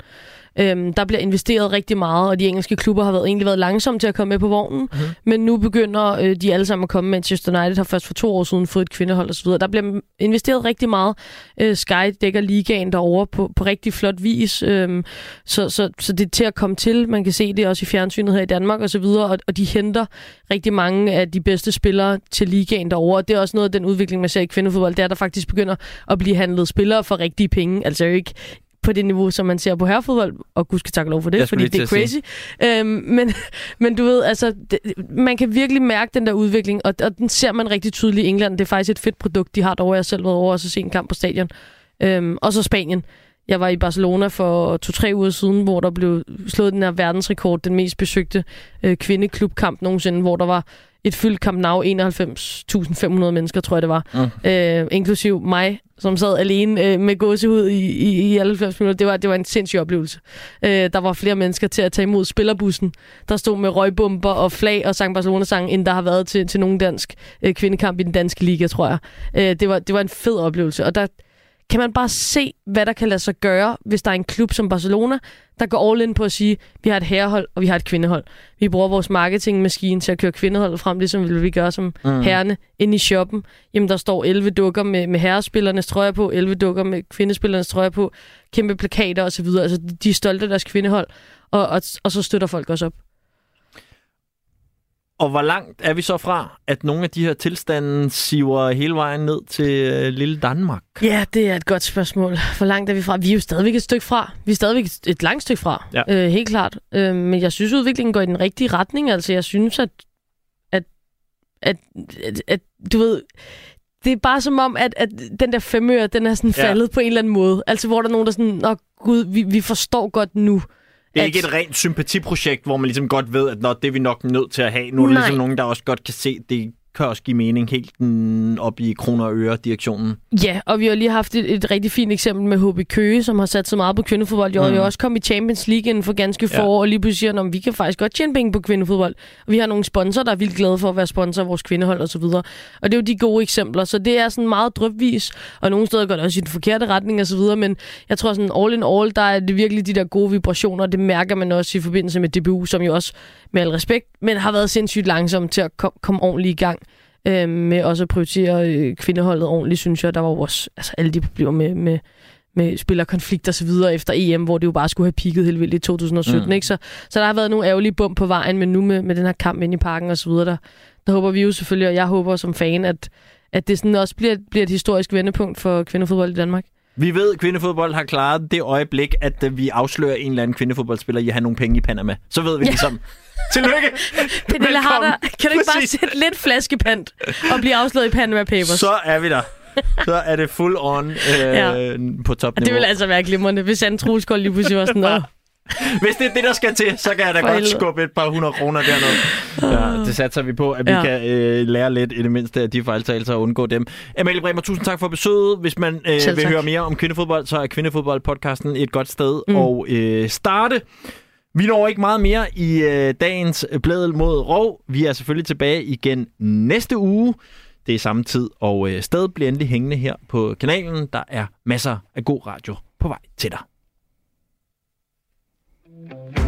S14: Øhm, der bliver investeret rigtig meget, og de engelske klubber har været, egentlig været langsomme til at komme med på vognen. Mm-hmm. Men nu begynder øh, de alle sammen at komme. Manchester United har først for to år siden fået et kvindehold osv. Der bliver investeret rigtig meget. Øh, Sky dækker ligaen derovre på, på rigtig flot vis. Øhm, så, så, så det er til at komme til. Man kan se det også i fjernsynet her i Danmark osv. Og, og de henter rigtig mange af de bedste spillere til ligaen derovre. Og det er også noget af den udvikling, man ser i kvindefodbold. Det er, der faktisk begynder at blive handlet spillere for rigtige penge. Altså ikke på det niveau, som man ser på herrefodbold, og gud skal takke lov for det, fordi det er crazy. Øhm, men, <laughs> men du ved, altså, det, man kan virkelig mærke den der udvikling, og, og den ser man rigtig tydeligt i England. Det er faktisk et fedt produkt, de har derovre. Jeg har selv været over og så se en kamp på stadion. Øhm, og så Spanien. Jeg var i Barcelona for to-tre uger siden, hvor der blev slået den her verdensrekord, den mest besøgte øh, kvindeklubkamp nogensinde, hvor der var et fyldt Camp Nou, 91.500 mennesker, tror jeg det var. Mm. Øh, inklusiv mig, som sad alene øh, med gåsehud i, i, i 90 minutter. Det var, det var en sindssyg oplevelse. Øh, der var flere mennesker til at tage imod spillerbussen, der stod med røgbomber og flag og sang Barcelona-sang, end der har været til, til nogen dansk øh, kvindekamp i den danske liga, tror jeg. Øh, det, var, det var en fed oplevelse, og der kan man bare se, hvad der kan lade sig gøre, hvis der er en klub som Barcelona, der går all in på at sige, vi har et herrehold, og vi har et kvindehold. Vi bruger vores marketingmaskine til at køre kvindeholdet frem, ligesom vi gør som mm. herrene ind i shoppen. Jamen, der står 11 dukker med, med herrespillernes trøjer på, 11 dukker med kvindespillernes trøjer på, kæmpe plakater osv. Altså, de er stolte af deres kvindehold, og, og, og så støtter folk også op.
S1: Og hvor langt er vi så fra, at nogle af de her tilstande siver hele vejen ned til øh, lille Danmark?
S14: Ja, det er et godt spørgsmål. Hvor langt er vi fra? Vi er jo stadigvæk et stykke fra. Vi er stadigvæk et langt stykke fra, ja. øh, helt klart. Øh, men jeg synes, udviklingen går i den rigtige retning. Altså, jeg synes, at, at, at, at, at du ved, det er bare som om, at, at den der femøre, den er sådan ja. faldet på en eller anden måde. Altså, hvor der er nogen, der sådan, åh gud, vi, vi forstår godt nu,
S1: det er at... ikke et rent sympatiprojekt, hvor man ligesom godt ved, at Nå, det er vi nok nødt til at have. Nu er der ligesom nogen, der også godt kan se, det kan også give mening helt den op i kroner og øre direktionen.
S14: Ja, og vi har lige haft et, et rigtig fint eksempel med HB Køge, som har sat så meget på kvindefodbold. Jeg mm. har også kommet i Champions League inden for ganske få ja. år, og lige pludselig siger, at vi kan faktisk godt tjene penge på kvindefodbold. Og vi har nogle sponsorer, der er vildt glade for at være sponsor af vores kvindehold osv. Og, og det er jo de gode eksempler. Så det er sådan meget drøbvis, og nogle steder går det også i den forkerte retning osv. Men jeg tror sådan all in all, der er det virkelig de der gode vibrationer, det mærker man også i forbindelse med DBU, som jo også med al respekt, men har været sindssygt langsom til at komme ordentligt i gang øh, med også at prioritere øh, kvindeholdet ordentligt, synes jeg. Der var også altså, alle de problemer med, med, med spillerkonflikt og så videre efter EM, hvor det jo bare skulle have pigget helt vildt i 2017. Mm. Ikke? Så, så der har været nogle ærgerlige bump på vejen, men nu med, med den her kamp ind i parken og så videre, der, der håber vi jo selvfølgelig, og jeg håber som fan, at, at det sådan også bliver, bliver et historisk vendepunkt for kvindefodbold i Danmark.
S1: Vi ved, at kvindefodbold har klaret det øjeblik, at øh, vi afslører en eller anden kvindefodboldspiller i at have nogle penge i Panama. Så ved vi ja. ligesom, <laughs> Tillykke!
S14: Pernille Harder, kan du ikke bare sætte lidt flaskepant og blive afsløret i Panama Papers?
S1: Så er vi der. Så er det full on <laughs> øh, ja. på top
S14: Det vil altså være glimrende, hvis Anne Troelskold lige pludselig var sådan, Åh. <laughs>
S1: Hvis det er det, der skal til, så kan jeg da For godt helvede. skubbe et par hundrede kroner dernede. Ja, det satser vi på, at vi ja. kan øh, lære lidt i det mindste af de fejltagelser og undgå dem. Amalie Bremer, tusind tak for besøget. Hvis man øh, vil høre mere om kvindefodbold, så er Kvindefodbold-podcasten et godt sted mm. at øh, starte. Vi når ikke meget mere i øh, dagens bladel mod Rov. Vi er selvfølgelig tilbage igen næste uge. Det er samme tid, og øh, stedet bliver endelig hængende her på kanalen. Der er masser af god radio på vej til dig. Thank you.